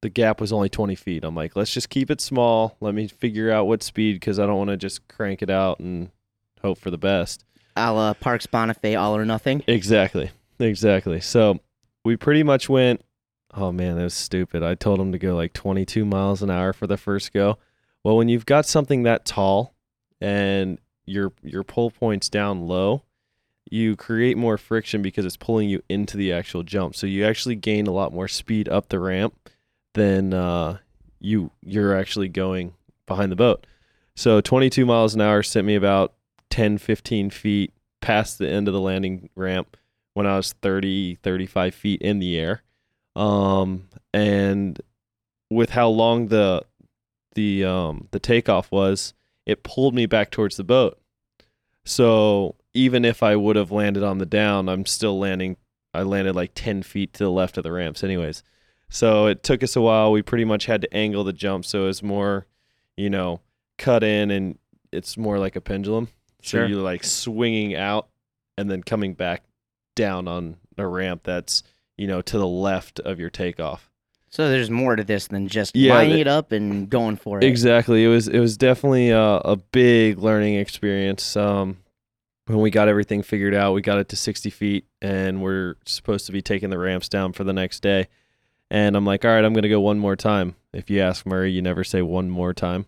the gap was only 20 feet. I'm like, let's just keep it small. Let me figure out what speed because I don't want to just crank it out and hope for the best. A la Parks Bonifay, all or nothing. Exactly. Exactly. So we pretty much went, oh man, that was stupid. I told him to go like 22 miles an hour for the first go. Well, when you've got something that tall and your your pull points down low, you create more friction because it's pulling you into the actual jump. So you actually gain a lot more speed up the ramp than uh, you you're actually going behind the boat. So 22 miles an hour sent me about 10, 15 feet past the end of the landing ramp when I was 30, 35 feet in the air. Um, and with how long the the um, the takeoff was, it pulled me back towards the boat. So even if I would have landed on the down, I'm still landing. I landed like 10 feet to the left of the ramps, anyways. So it took us a while. We pretty much had to angle the jump so it was more, you know, cut in and it's more like a pendulum. Sure. So you're like swinging out and then coming back down on a ramp that's, you know, to the left of your takeoff. So there's more to this than just Yeah, lining it up and going for it. Exactly. It was it was definitely a, a big learning experience. Um, when we got everything figured out, we got it to 60 feet, and we're supposed to be taking the ramps down for the next day. And I'm like, all right, I'm gonna go one more time. If you ask Murray, you never say one more time.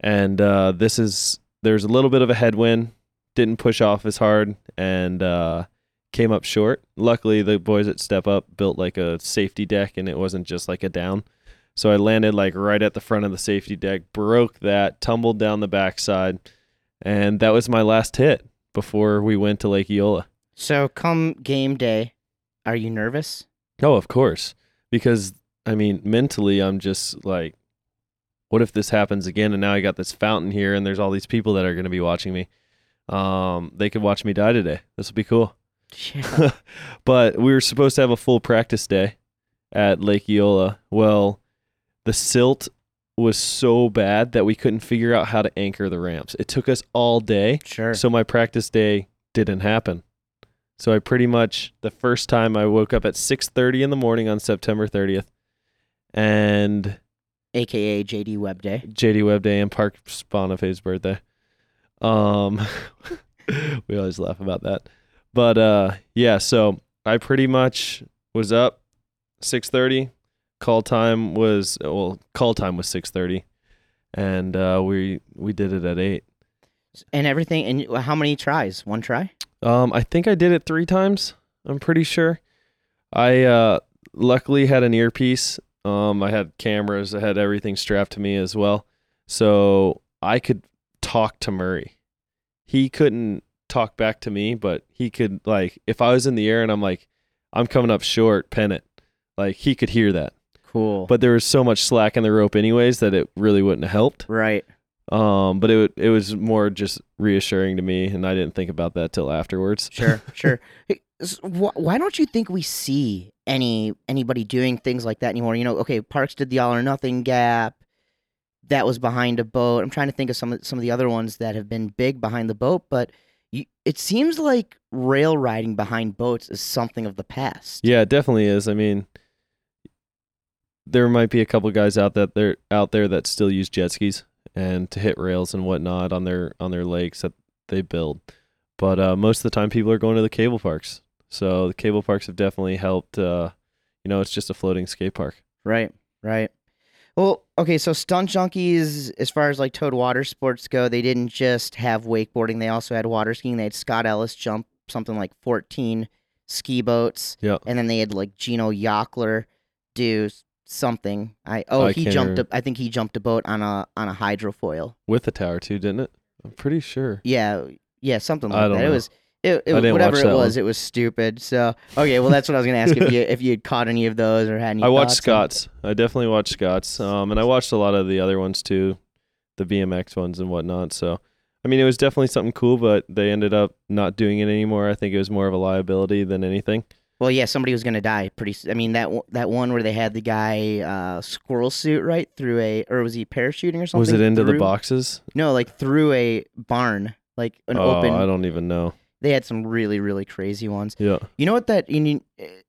And uh, this is there's a little bit of a headwind. Didn't push off as hard, and uh, came up short. Luckily, the boys at Step Up built like a safety deck, and it wasn't just like a down. So I landed like right at the front of the safety deck, broke that, tumbled down the backside, and that was my last hit before we went to Lake Eola. So come game day, are you nervous? Oh, of course, because I mean, mentally, I'm just like, what if this happens again? And now I got this fountain here, and there's all these people that are going to be watching me. Um, they could watch me die today. This would be cool. Yeah. but we were supposed to have a full practice day at Lake Eola. Well, the silt was so bad that we couldn't figure out how to anchor the ramps. It took us all day. Sure. So my practice day didn't happen. So I pretty much the first time I woke up at 6:30 in the morning on September 30th and AKA JD Webb Day. JD Webb Day and Park Bonifay's birthday. Um, we always laugh about that, but uh, yeah. So I pretty much was up six thirty. Call time was well, call time was six thirty, and uh, we we did it at eight. And everything. And how many tries? One try? Um, I think I did it three times. I'm pretty sure. I uh, luckily had an earpiece. Um, I had cameras. I had everything strapped to me as well, so I could talk to Murray. He couldn't talk back to me, but he could like if I was in the air and I'm like, I'm coming up short, pen it. Like he could hear that. Cool. But there was so much slack in the rope anyways that it really wouldn't have helped. right. Um, but it it was more just reassuring to me, and I didn't think about that till afterwards. Sure, sure. Hey, s- wh- Why don't you think we see any anybody doing things like that anymore? You know, okay, Parks did the all or nothing gap. That was behind a boat. I'm trying to think of some of some of the other ones that have been big behind the boat, but you, it seems like rail riding behind boats is something of the past. Yeah, it definitely is. I mean, there might be a couple guys out that they're out there that still use jet skis and to hit rails and whatnot on their on their lakes that they build. But uh, most of the time, people are going to the cable parks. So the cable parks have definitely helped. Uh, you know, it's just a floating skate park. Right, right. Well, okay, so stunt junkies, as far as like Towed Water Sports go, they didn't just have wakeboarding; they also had water skiing. They had Scott Ellis jump something like fourteen ski boats, Yeah. and then they had like Gino Yockler do something. I oh I he jumped. A. I think he jumped a boat on a on a hydrofoil. With the tower too, didn't it? I'm pretty sure. Yeah, yeah, something I like don't that. It was. It, it, whatever it was, one. it was stupid. So okay, well that's what I was gonna ask if you if you had caught any of those or had any. I watched Scott's. I definitely watched Scott's. Um, and I watched a lot of the other ones too, the BMX ones and whatnot. So, I mean, it was definitely something cool, but they ended up not doing it anymore. I think it was more of a liability than anything. Well, yeah, somebody was gonna die pretty. I mean that one- that one where they had the guy uh, squirrel suit right through a or was he parachuting or something? Was it into the boxes? No, like through a barn, like an oh, open. I don't even know. They had some really really crazy ones. Yeah. You know what that? You need,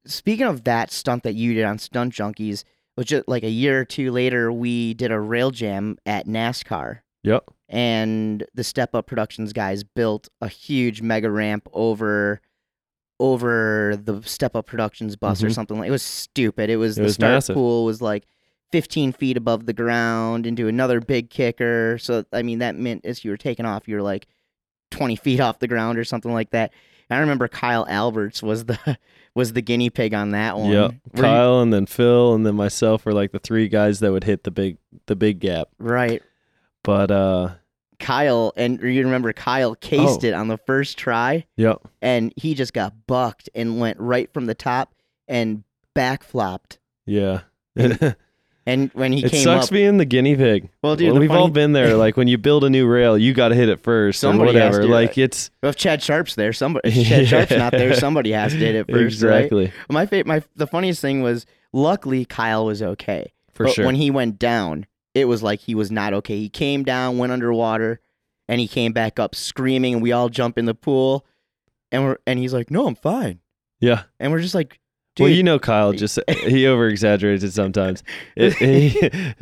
speaking of that stunt that you did on Stunt Junkies, which just like a year or two later, we did a rail jam at NASCAR. Yep. and the Step Up Productions guys built a huge mega ramp over over the Step Up Productions bus or Mhm. something like it was stupid. It was It the was start massive. pool was like 15 feet above the ground into another big kicker. So I mean that meant as you were taking off, you were like 20 feet off the ground or something like that. And I remember Kyle Alberts was the was the guinea pig on that one. Yep. Were you- Kyle and then Phil and then myself were like the three guys that would hit the big the big gap. right. But uh Kyle and you remember Kyle cased Oh. it on the first try. yep. and he just got bucked and went right from the top and back flopped. Yeah. And when he it came sucks up, being the guinea pig. well, dude, Well, we've all been there. Like when you build a new rail, you got to hit it first Somebody or has to. Like it's Well, if Chad Sharp's there, somebody if Chad Sharp's not there, somebody has to hit it first, right? exactly My fa- my the funniest thing was, luckily Kyle was okay. for but sure. when he went down, it was like he was not okay. He came down, went underwater, and he came back up screaming, and we all jump in the pool, and we're and he's like, "No, I'm fine," yeah. and we're just like, "Dude, Well, you know, Kyle just he over exaggerates it sometimes. It- he-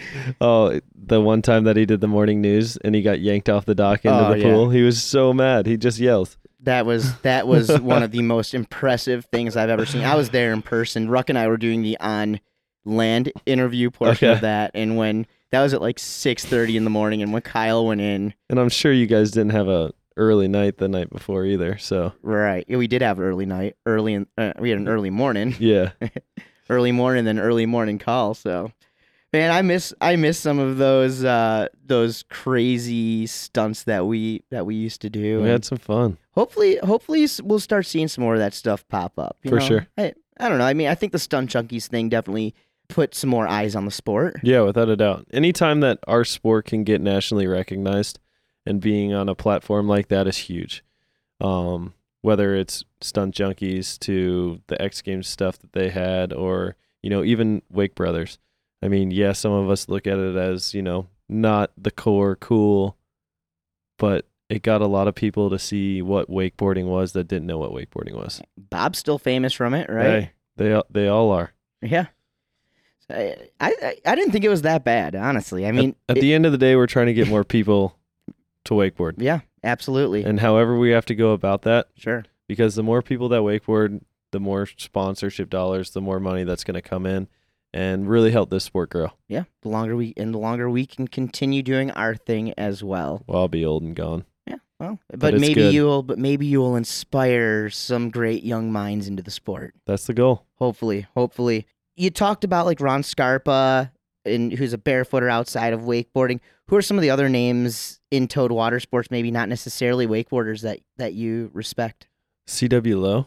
oh, the one time that he did the morning news and he got yanked off the dock into Oh, the yeah. pool, he was so mad. He just yelled. That was that was one of the most impressive things I've ever seen. I was there in person. Ruck and I were doing the on land interview portion of that, and when that was at like six thirty in the morning, and when Kyle went in, And I'm sure you guys didn't have a early night the night before either. So right? Yeah, we did have early night, early in, uh, we had an early morning, yeah, early morning, then early morning call. So, man, I miss I miss some of those uh those crazy stunts that we that we used to do. we and- had some fun. hopefully hopefully we'll start seeing some more of that stuff pop up you For know? sure. I, I don't know i mean i think the stunt junkies thing definitely put some more eyes on the sport Yeah, without a doubt. Anytime that our sport can get nationally recognized and being on a platform like that is huge. Um, whether it's stunt junkies to the X Games stuff that they had, or you know, even Wake Brothers. I mean, yeah, some of us look at it as you know not the core cool, but it got a lot of people to see what wakeboarding was that didn't know what wakeboarding was. bob's still famous from it right Hey, they all- they all are. yeah I, I I didn't think it was that bad honestly i mean At it- the end of the day, we're trying to get more people to wakeboard. yeah absolutely. And however we have to go about that sure. because the more people that wakeboard the more sponsorship dollars the more money that's going to come in and really help this sport grow. Yeah the longer we and the longer we can continue doing our thing as well. Well i'll be old and gone. Yeah well but, it's maybe you'll but maybe you'll inspire some great young minds into the sport. That's the goal. Hopefully, hopefully. You talked about like Ron Scarpa, and who's a barefooter outside of wakeboarding. Who are some of the other names in Towed Water Sports? Maybe not necessarily wakeboarders that that you respect. cw low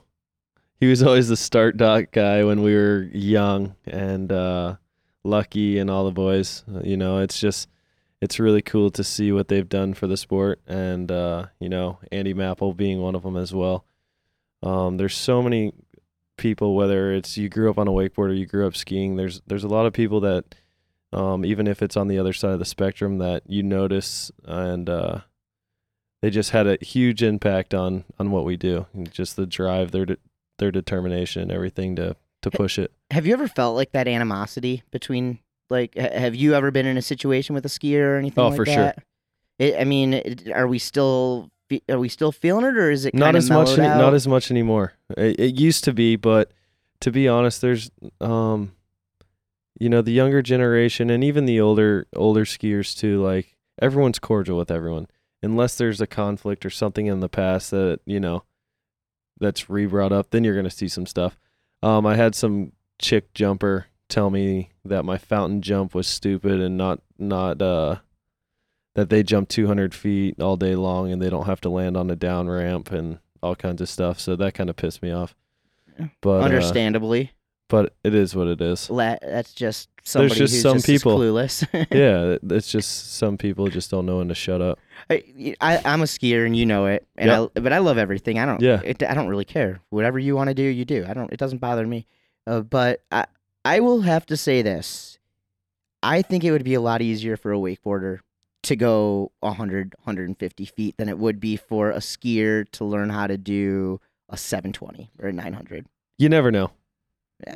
he was always the start dock guy when we were young and uh lucky and all the boys Uh, you know it's just it's really cool to see what they've done for the sport, and uh, you know Andy Mapple being one of them as well. Um, there's so many people, whether it's you grew up on a wakeboard or you grew up skiing. There's there's a lot of people that, um, even if it's on the other side of the spectrum, that you notice, and uh, they just had a huge impact on on what we do. And just the drive, their de- their determination, everything to to push it. Have you ever felt like that animosity between like ha- have you ever been in a situation with a skier or anything Oh, like for sure. It, I mean, it, are we still are we still feeling it or is it not as much any- not as much anymore it, it used to be but to be honest there's um you know the younger generation and even the older older skiers too like everyone's cordial with everyone unless there's a conflict or something in the past that you know that's re-brought up then you're going to see some stuff um i had some chick jumper tell me that my fountain jump was stupid and not not uh that they jump 200 feet all day long and they don't have to land on a down ramp and all kinds of stuff. So that kind of pissed me off. But uh, Understandably, but it is what it is. La- that's just somebody just who's some just as people. clueless. yeah, it's just some people just don't know when to shut up. I, I, I'm a skier and you know it, and Yeah. I, but I love everything. I don't. Yeah. It, I don't really care. Whatever you want to do, you do. I don't. It doesn't bother me. Uh, but I, I will have to say this. I think it would be a lot easier for a wakeboarder to go 100, 150 feet than it would be for a skier to learn how to do a 720 or a 900. You never know.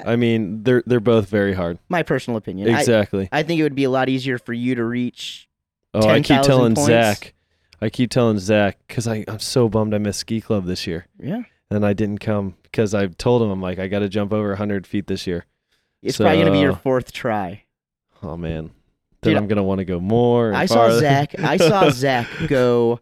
I mean, they're they're both very hard. My personal opinion. Exactly. I, think it would be a lot easier for you to reach. oh, I keep telling points. Zach. I keep telling Zach because I'm so bummed I missed ski club this year Yeah. and I didn't come because I told him I'm like I got to jump over 100 feet this year. It's probably going to be your fourth try. Oh man, then Dude, I'm gonna want to go more. I saw. Zach. I saw Zach go,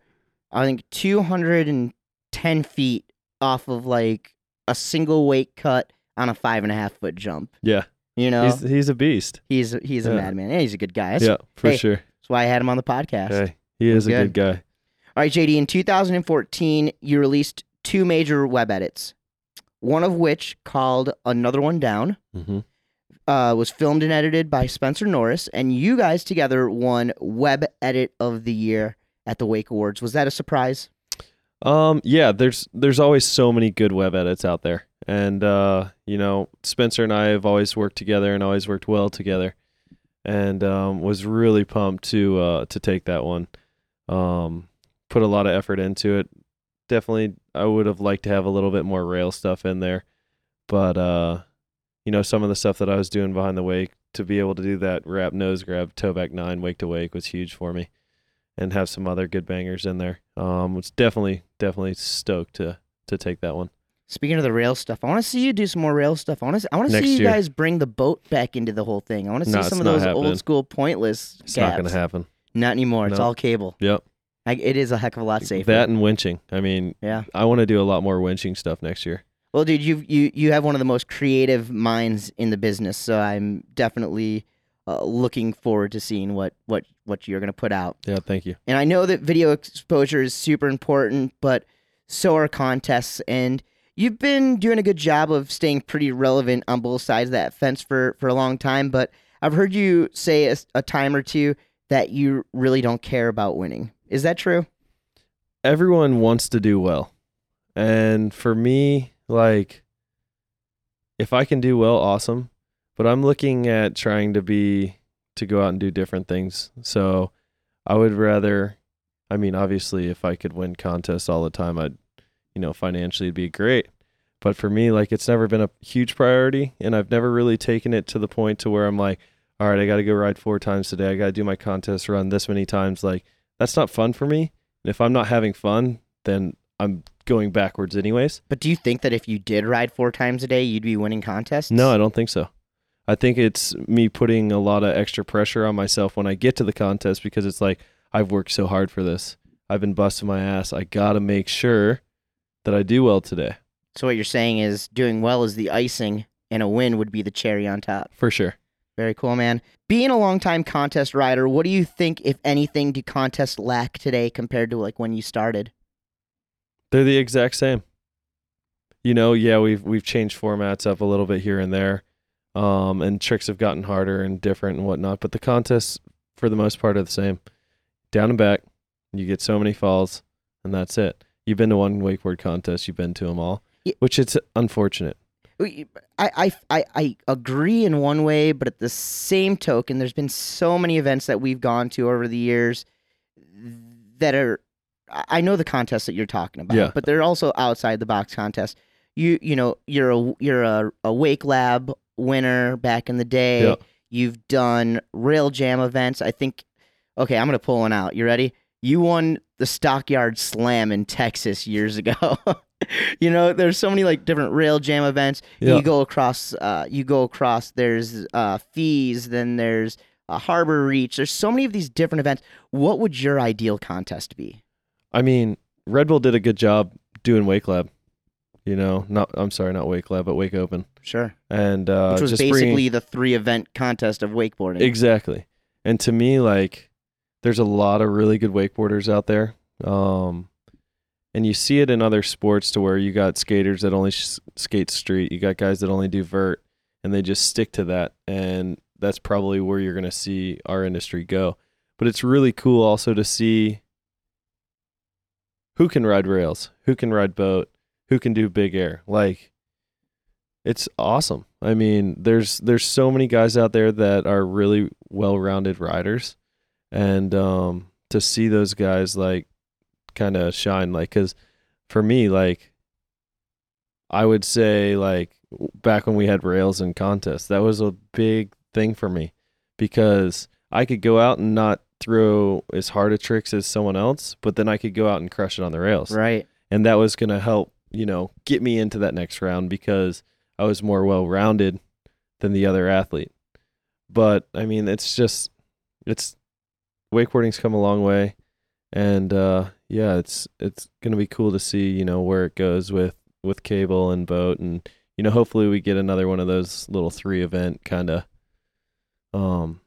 I think, 210 feet off of like a single weight cut on a five and a half foot jump. Yeah, You know, he's he's a beast. he's he's, a madman. And he's a good guy. That's, yeah, for hey, sure. that's why I had him on the podcast. Hey, he is a good. good guy. All right, JD. In 2014, you released two major web edits. One of which, called "Another One Down," hmm uh, was filmed and edited by Spencer Norris, and you guys together won Web Edit of the Year at the Wake Awards. Was that a surprise? Um, yeah, there's there's always so many good web edits out there, and uh, you know, Spencer and I have always worked together and always worked well together, and um, was really pumped to uh to take that one. Um, put a lot of effort into it. Definitely, I would have liked to have a little bit more rail stuff in there, but uh, you know, some of the stuff that I was doing behind the wake to be able to do that wrap nose grab toe back nine wake to wake was huge for me, and have some other good bangers in there. Um, was definitely definitely stoked to to take that one. Speaking of the rail stuff, I want to see you do some more rail stuff. I want to I want to Next see you year. guys bring the boat back into the whole thing. I want to see No, some it's of not those happening. old school pointless It's not gaps. gonna happen. Not anymore. It's No. all cable. Yep. I, it is a heck of a lot safer. That and winching. I mean, yeah. I want to do a lot more winching stuff next year. Well, dude, you you you have one of the most creative minds in the business, so I'm definitely uh, looking forward to seeing what what what you're gonna put out. Yeah, thank you. And I know that video exposure is super important, but so are contests. And you've been doing a good job of staying pretty relevant on both sides of that fence for, for a long time. But I've heard you say a, a time or two that you really don't care about winning. Is that true? Everyone wants to do well. And for me, like if I can do well, awesome. But I'm looking at trying to be to go out and do different things. So I would rather I mean, obviously if I could win contests all the time, I'd you know, financially it'd be great. But for me, like it's never been a huge priority and I've never really taken it to the point to where I'm like, all right, I got to go ride four times today. I got to do my contest run this many times. Like that's not fun for me. And if I'm not having fun, then I'm going backwards anyways. But do you think that if you did ride four times a day, you'd be winning contests? No, I don't think so. I think it's me putting a lot of extra pressure on myself when I get to the contest because it's like I've worked so hard for this. I've been busting my ass. I got to make sure that I do well today. So what you're saying is doing well is the icing, and a win would be the cherry on top. For sure. Very cool, man. Being a longtime contest rider, what do you think, if anything, do contests lack today compared to like when you started? They're the exact same. You know, yeah, we've we've changed formats up a little bit here and there. Um, and tricks have gotten harder and different and whatnot, but the contests for the most part are the same. Down and back, you get so many falls, and that's it. You've been to one wakeboard contest, you've been to them all, Ye- which it's unfortunate. I, I, I, I agree in one way, but at the same token, there's been so many events that we've gone to over the years that are. I I know the contests that you're talking about, Yeah. but they're also outside the box contests. You you know you're a you're a, a Wake Lab winner back in the day. Yeah. You've done rail jam events. I think. Okay, I'm gonna pull one out. You ready? You won the Stockyard Slam in Texas years ago. you know, there's so many like different rail jam events. Yeah. You go across. Uh, you go across. There's uh, fees. Then there's uh, Harbor Reach. There's so many of these different events. What would your ideal contest be? I mean, Red Bull did a good job doing Wake Lab. You know, not I'm sorry, not Wake Lab, but Wake Open, Sure. and uh, Which was just basically bringing- the three event contest of wakeboarding. Exactly. And to me, like, there's a lot of really good wakeboarders out there. Um, and you see it in other sports to where you got skaters that only sh- skate street, you got guys that only do vert, and they just stick to that. And that's probably where you're going to see our industry go. But it's really cool also to see who can ride rails, who can ride boat, who can do big air. Like, it's awesome. I mean, there's there's so many guys out there that are really well-rounded riders, and um, to see those guys like kind of shine, like, cause for me, like, I would say like back when we had rails and contests, that was a big thing for me because I could go out and not throw as hard a tricks as someone else, but then I could go out and crush it on the rails Right. and that was going to help you know get me into that next round because I was more well rounded than the other athlete. But I mean, it's just it's wakeboarding's come a long way, and uh, yeah, it's it's going to be cool to see you know where it goes with with cable and boat, and you know hopefully we get another one of those little three event kind of um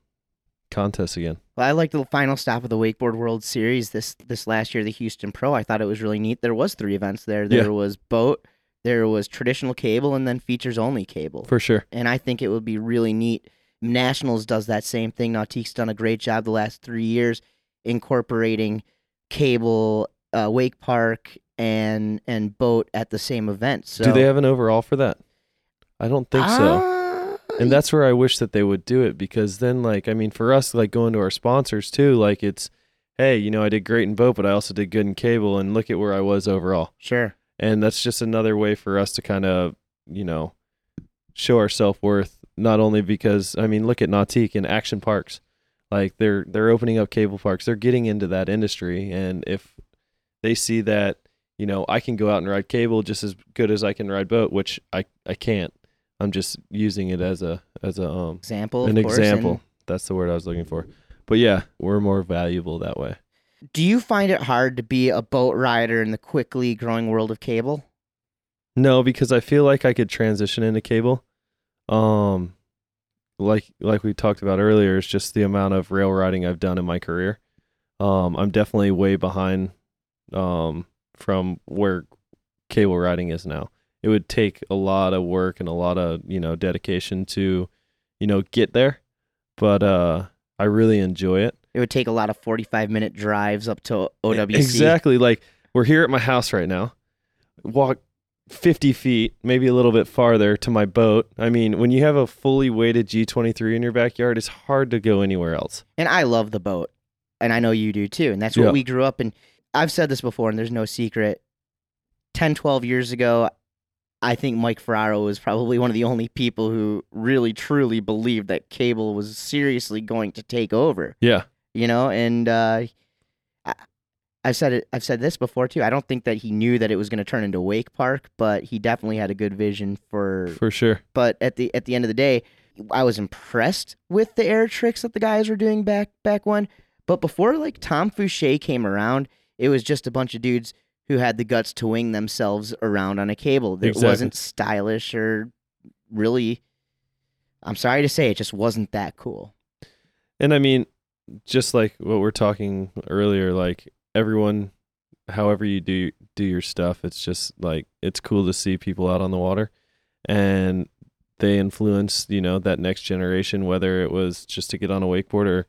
contests again. Well, I liked the final stop of the Wakeboard World Series this this last year, the Houston Pro. I thought it was really neat. There was three events there. There Yeah. was boat, there was traditional cable, and then features only cable. For sure. and I think it would be really neat. Nationals does that same thing. Nautique's done a great job the last three years incorporating cable, uh, wake park, and and boat at the same event. So Do they have an overall for that? I don't think so. Uh, and that's where I wish that they would do it because then like I mean for us like going to our sponsors too like it's hey you know I did great in boat but I also did good in cable and look at where I was overall sure. and that's just another way for us to kind of you know show our self worth not only because I mean look at Nautique and Action Parks like they're they're opening up cable parks they're getting into that industry and if they see that you know I can go out and ride cable just as good as I can ride boat which I I can't I'm just using it as a as a um Example. an example. and That's the word I was looking for. But yeah, we're more valuable that way. Do you find it hard to be a boat rider in the quickly growing world of cable? No, because I feel like I could transition into cable. Um like like we talked about earlier, it's just the amount of rail riding I've done in my career. Um I'm definitely way behind um from where cable riding is now. It would take a lot of work and a lot of, you know, dedication to, you know, get there. But uh I really enjoy it. It would take a lot of 45 minute drives up to OWC. Exactly. Like we're here at my house right now. Walk 50 feet, maybe a little bit farther to my boat. I mean, when you have a fully weighted G23 in your backyard, it's hard to go anywhere else. And I love the boat. And I know you do too. And that's what Yeah. we grew up in. I've said this before, and there's no secret. 10, 12 years ago, I think Mike Ferraro was probably one of the only people who really, truly believed that cable was seriously going to take over. Yeah. You know, and uh, I've said it. I've said this before too. I don't think that he knew that it was going to turn into Wake Park, but he definitely had a good vision for For sure. but at the at the end of the day, I was impressed with the air tricks that the guys were doing back back when. But before like Tom Fooshee came around, it was just a bunch of dudes who had the guts to wing themselves around on a cable. It Exactly. wasn't stylish or really. I'm sorry to say, it just wasn't that cool. And I mean, just like what we're talking earlier, like everyone, however you do do your stuff, it's just like it's cool to see people out on the water, and they influence you know that next generation, whether it was just to get on a wakeboard or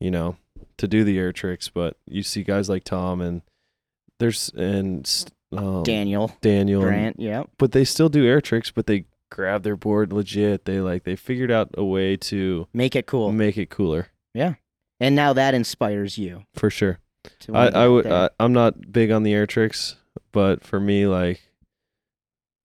you know, to do the air tricks. But you see guys like Tom and there's and um, Daniel Daniel, and- Grant. Yep. but they still do air tricks. But they grab their board legit. They like they figured out a way to Make it cool. make it cooler Yeah. and now that inspires you. for sure. I I would. I, I'm not big on the air tricks, but for me like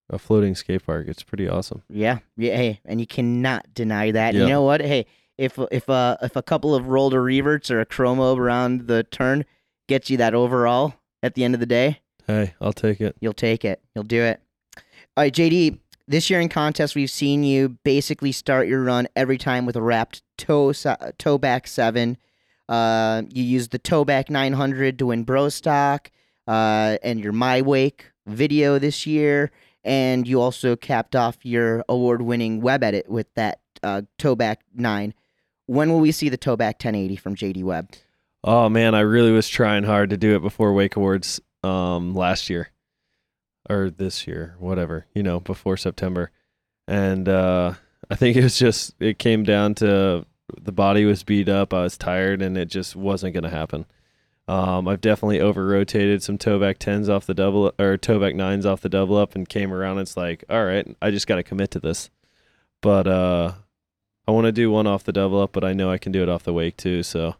a floating skate park, it's pretty awesome. Yeah, yeah. Hey, and you cannot deny that. Yeah. You know what? Hey, if if uh if a couple of roller reverts or a chromo around the turn gets you that overall at the end of the day, Hey, I'll take it. you'll take it. You'll do it. All right, JD. This year in contest, we've seen you basically start your run every time with a wrapped toe toe back seven. Uh, you used the toe back 900 to win Brostock, uh, and your my wake video this year, and you also capped off your award winning web edit with that uh, toe back nine. When will we see the toe back 1080 from JD Webb? Oh man, I really was trying hard to do it before Wake Awards um last year or this year, whatever, you know, before September. And uh I think it was just it came down to the body was beat up, I was tired and it just wasn't going to happen. Um I've definitely over rotated some toe back 10s off the double or toe back 9s off the double up and came around it's like, all right, I just got to commit to this. But uh I want to do one off the double up, but I know I can do it off the wake too, so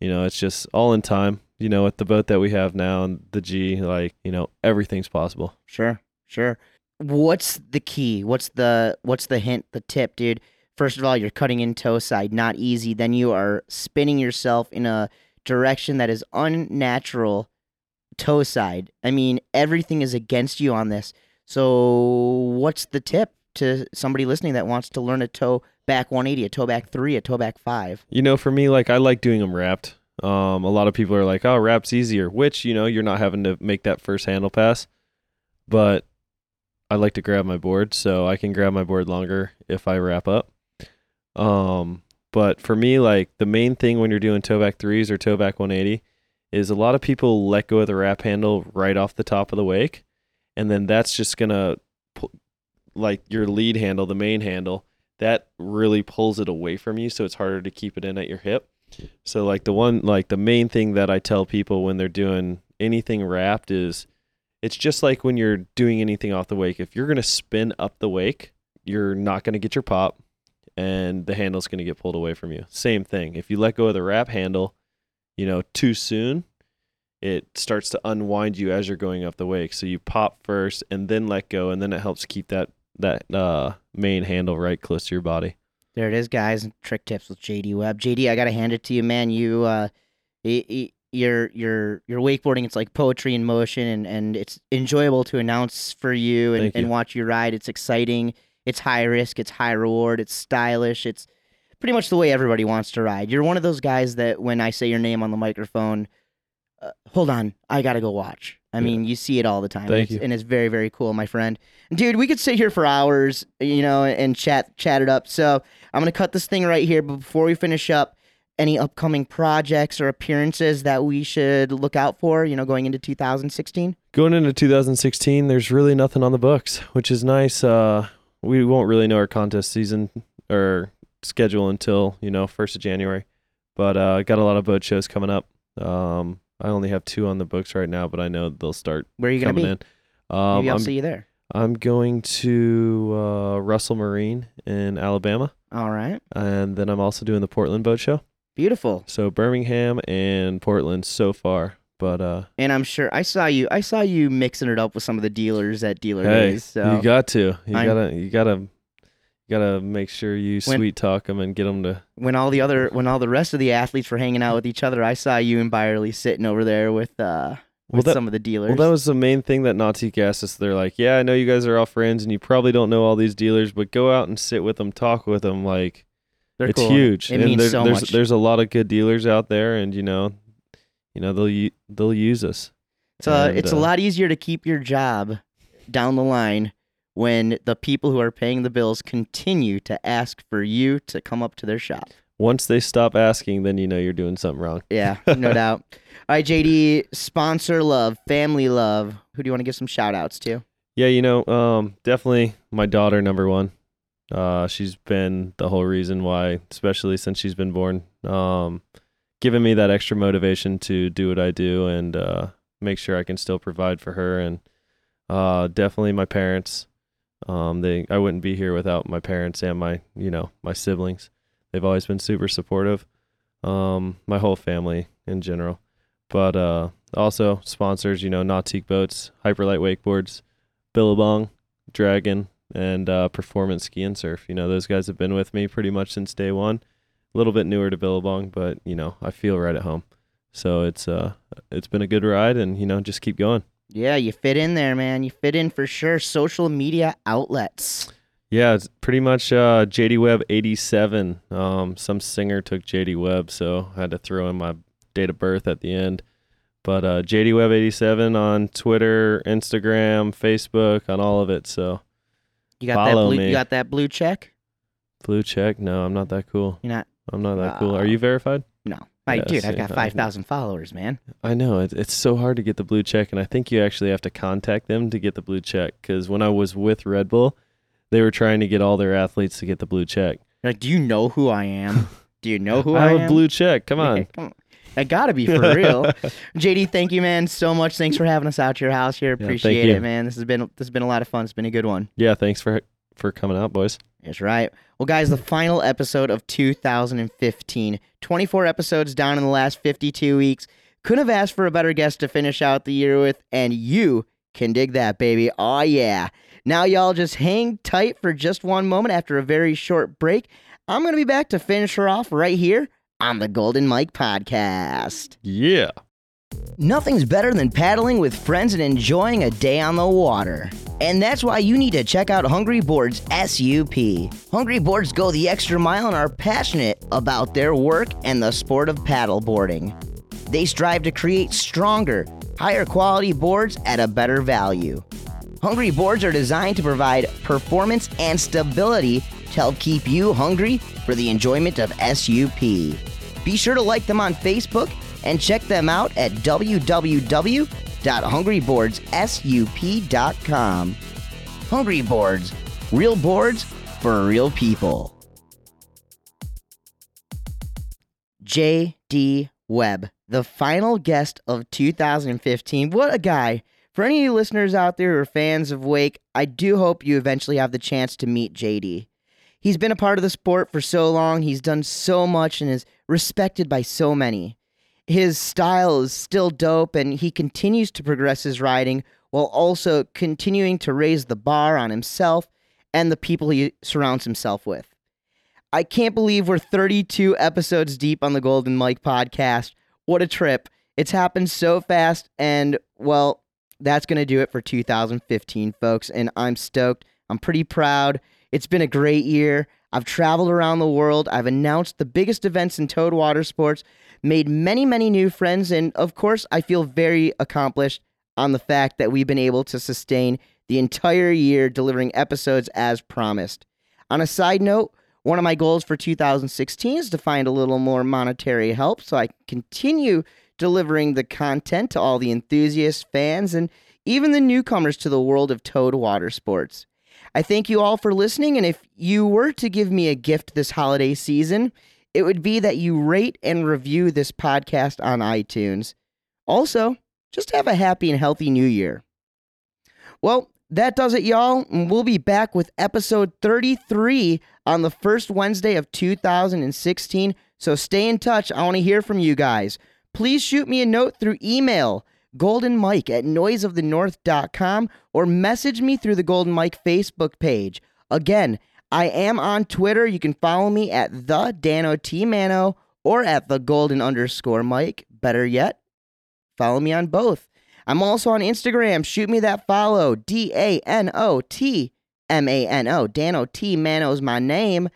you know, it's just all in time. You know, with the boat that we have now and the G, like, you know, everything's possible. Sure, sure. What's the key? What's the what's the hint, the tip, dude? First of all, you're cutting in toe side, not easy. Then you are spinning yourself in a direction that is unnatural toe side. I mean, everything is against you on this. So, what's the tip to somebody listening that wants to learn a toe back 180, a toe back 3, a toe back 5? You know, for me, like, I like doing them wrapped. Um, a lot of people are like, oh, wrapp's easier, which, you know, you're not having to make that first handle pass. But I like to grab my board, so I can grab my board longer if I wrap up. Um, but for me, like, the main thing when you're doing back threes or toe back 180 is a lot of people let go of the wrap handle right off the top of the wake. And then that's just going to, like, your lead handle, the main handle, that really pulls it away from you. So it's harder to keep it in at your hip. So, like, the one, like, the main thing that I tell people when they're doing anything wrapped is it's just like when you're doing anything off the wake. If you're going to spin up the wake, you're not going to get your pop and the handle's going to get pulled away from you. Same thing. If you let go of the wrap handle, you know, too soon, it starts to unwind you as you're going up the wake. So you pop first and then let go, and then it helps keep that that uh, main handle right close to your body. There it is, guys. Trick tips with JD Webb. JD, I gotta hand it to you, man. You, uh, your your your wakeboarding. It's like poetry in motion, and and it's enjoyable to announce for you and, you. and watch you ride. It's exciting. It's high risk. It's high reward. It's stylish. It's pretty much the way everybody wants to ride. You're one of those guys that when I say your name on the microphone, uh, hold on, I gotta go watch. I Yeah. mean, you see it all the time. Thank It's- you. and it's very very cool, my friend. Dude, we could sit here for hours, you know, and chat chat it up. So I'm gonna cut this thing right here. But before we finish up, any upcoming projects or appearances that we should look out for? You know, going into 2016. Going into 2016, there's really nothing on the books, which is nice. Uh, we won't really know our contest season or schedule until you know first of January, but uh, got a lot of boat shows coming up. Um, I only have two on the books right now, but I know they'll start Where are you gonna coming be? in. Um, Maybe I'll I'm, see you there. I'm going to uh, Russell Marine in Alabama, All right, and then I'm also doing the Portland Boat Show. beautiful. So Birmingham and Portland so far, but uh, And I'm sure I saw you. I saw you mixing it up with some of the dealers at dealer hey, days. So you got to, you I'm- gotta, you gotta, you gotta make sure you When- sweet talk them and get them to. when all the other when all the rest of the athletes were hanging out with each other, I saw you and Byerly sitting over there with uh Well, with that- some of the dealers. Well, that was the main thing that Nautique asked us. They're like, "Yeah, I know you guys are all friends, and you probably don't know all these dealers, but go out and sit with them, talk with them. Like, They're it's cool. huge. It and means so there's much. there's a lot of good dealers out there, and you know, you know they'll they'll use us. It's a, And, it's a uh, lot easier to keep your job down the line when the people who are paying the bills continue to ask for you to come up to their shop. Once they stop asking, then you know you're doing something wrong. Yeah, no doubt. All right, JD, sponsor love, family love. Who do you want to give some shout outs to? Yeah, you know, um, definitely my daughter number one. Uh, she's been the whole reason why, especially since she's been born. Um, giving me that extra motivation to do what I do and uh, make sure I can still provide for her and uh, definitely my parents. Um, they I wouldn't be here without my parents and my you know my siblings. They've always been super supportive. Um, my whole family in general, but uh, also sponsors. You know, Nautique boats, Hyperlight wakeboards, Billabong, Dragon, and uh, Performance Ski and Surf. You know, those guys have been with me pretty much since day one. A little bit newer to Billabong, but you know, I feel right at home. So it's uh, it's been a good ride, and you know, just keep going. Yeah, you fit in there, man. You fit in for sure. Social media outlets. Yeah, it's pretty much uh, JD Webb 87. Um, some singer took JD Webb, so I had to throw in my date of birth at the end. But uh, JD Webb 87 on Twitter, Instagram, Facebook, on all of it. So You got Follow that blue me. you got that blue check? blue check. No, I'm not that cool. You're not I'm not that cool. Are uh, you verified? no. My Yeah, dude, I've see, got I- five thousand followers, man. I know it, it's so hard to get the blue check, and I think you actually have to contact them to get the blue check. Because when I was with Red Bull, they were trying to get all their athletes to get the blue check. You're like, do you know who I am? Do you know who I am? I, have am? a blue check. Come on. come on. I gotta be for real. JD, thank you, man, so much. Thanks for having us out to your house here. Appreciate you. it, man. This has been this has been a lot of fun. It's been a good one. yeah, thanks for for coming out, boys. That's right. Well, guys, the final episode of 2015. 24 episodes down in the last 52 weeks. Couldn't have asked for a better guest to finish out the year with, and you can dig that, baby. Oh, yeah. Now, y'all just hang tight for just one moment after a very short break. I'm going to be back to finish her off right here on the Golden Mike podcast. Yeah. Nothing's better than paddling with friends and enjoying a day on the water. And that's why you need to check out Hungry Boards SUP. Hungry Boards go the extra mile and are passionate about their work and the sport of paddleboarding. They strive to create stronger, higher quality boards at a better value. Hungry boards are designed to provide performance and stability to help keep you hungry for the enjoyment of SUP. Be sure to like them on Facebook and check them out at www.hungryboardssup.com. Hungry Boards, real boards for real people. J.D. Webb, the final guest of 2015. What a guy. For any of you listeners out there who are fans of Wake, I do hope you eventually have the chance to meet JD. He's been a part of the sport for so long, he's done so much and is respected by so many. His style is still dope and he continues to progress his riding while also continuing to raise the bar on himself and the people he surrounds himself with. I can't believe we're 32 episodes deep on the Golden Mike podcast. What a trip. It's happened so fast, and well, that's going to do it for 2015, folks. And I'm stoked. I'm pretty proud. It's been a great year. I've traveled around the world. I've announced the biggest events in towed water sports, made many, many new friends, and of course, I feel very accomplished on the fact that we've been able to sustain the entire year delivering episodes as promised. On a side note, one of my goals for 2016 is to find a little more monetary help so I can continue delivering the content to all the enthusiasts, fans, and even the newcomers to the world of towed water sports. I thank you all for listening, and if you were to give me a gift this holiday season, it would be that you rate and review this podcast on iTunes. Also, just have a happy and healthy new year. Well, that does it, y'all. And we'll be back with episode 33 on the first Wednesday of 2016. So stay in touch. I want to hear from you guys. Please shoot me a note through email, goldenmike at noiseofthenorth.com, or message me through the Golden Mike Facebook page. Again, I am on Twitter. You can follow me at the Dano T Mano or at the golden underscore Mike. Better yet, follow me on both. I'm also on Instagram. Shoot me that follow. D A N O T M A N O. Dano T Mano's my name.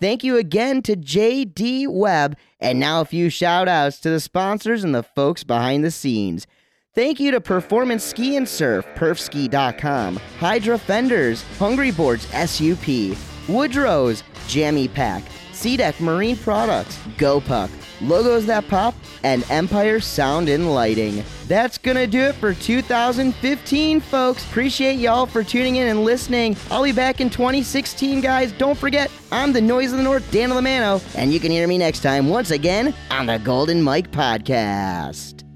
Thank you again to JD Webb. And now a few shout outs to the sponsors and the folks behind the scenes. Thank you to Performance Ski and Surf, perfski.com, Hydra Fenders, Hungry Boards SUP, Woodrow's, Jammy Pack, SeaDeck Marine Products, GoPuck, logos that pop, and Empire Sound and Lighting. That's gonna do it for 2015, folks. Appreciate y'all for tuning in and listening. I'll be back in 2016, guys. Don't forget, I'm the Noise of the North, Dan Lamano, and you can hear me next time once again on the Golden Mike Podcast.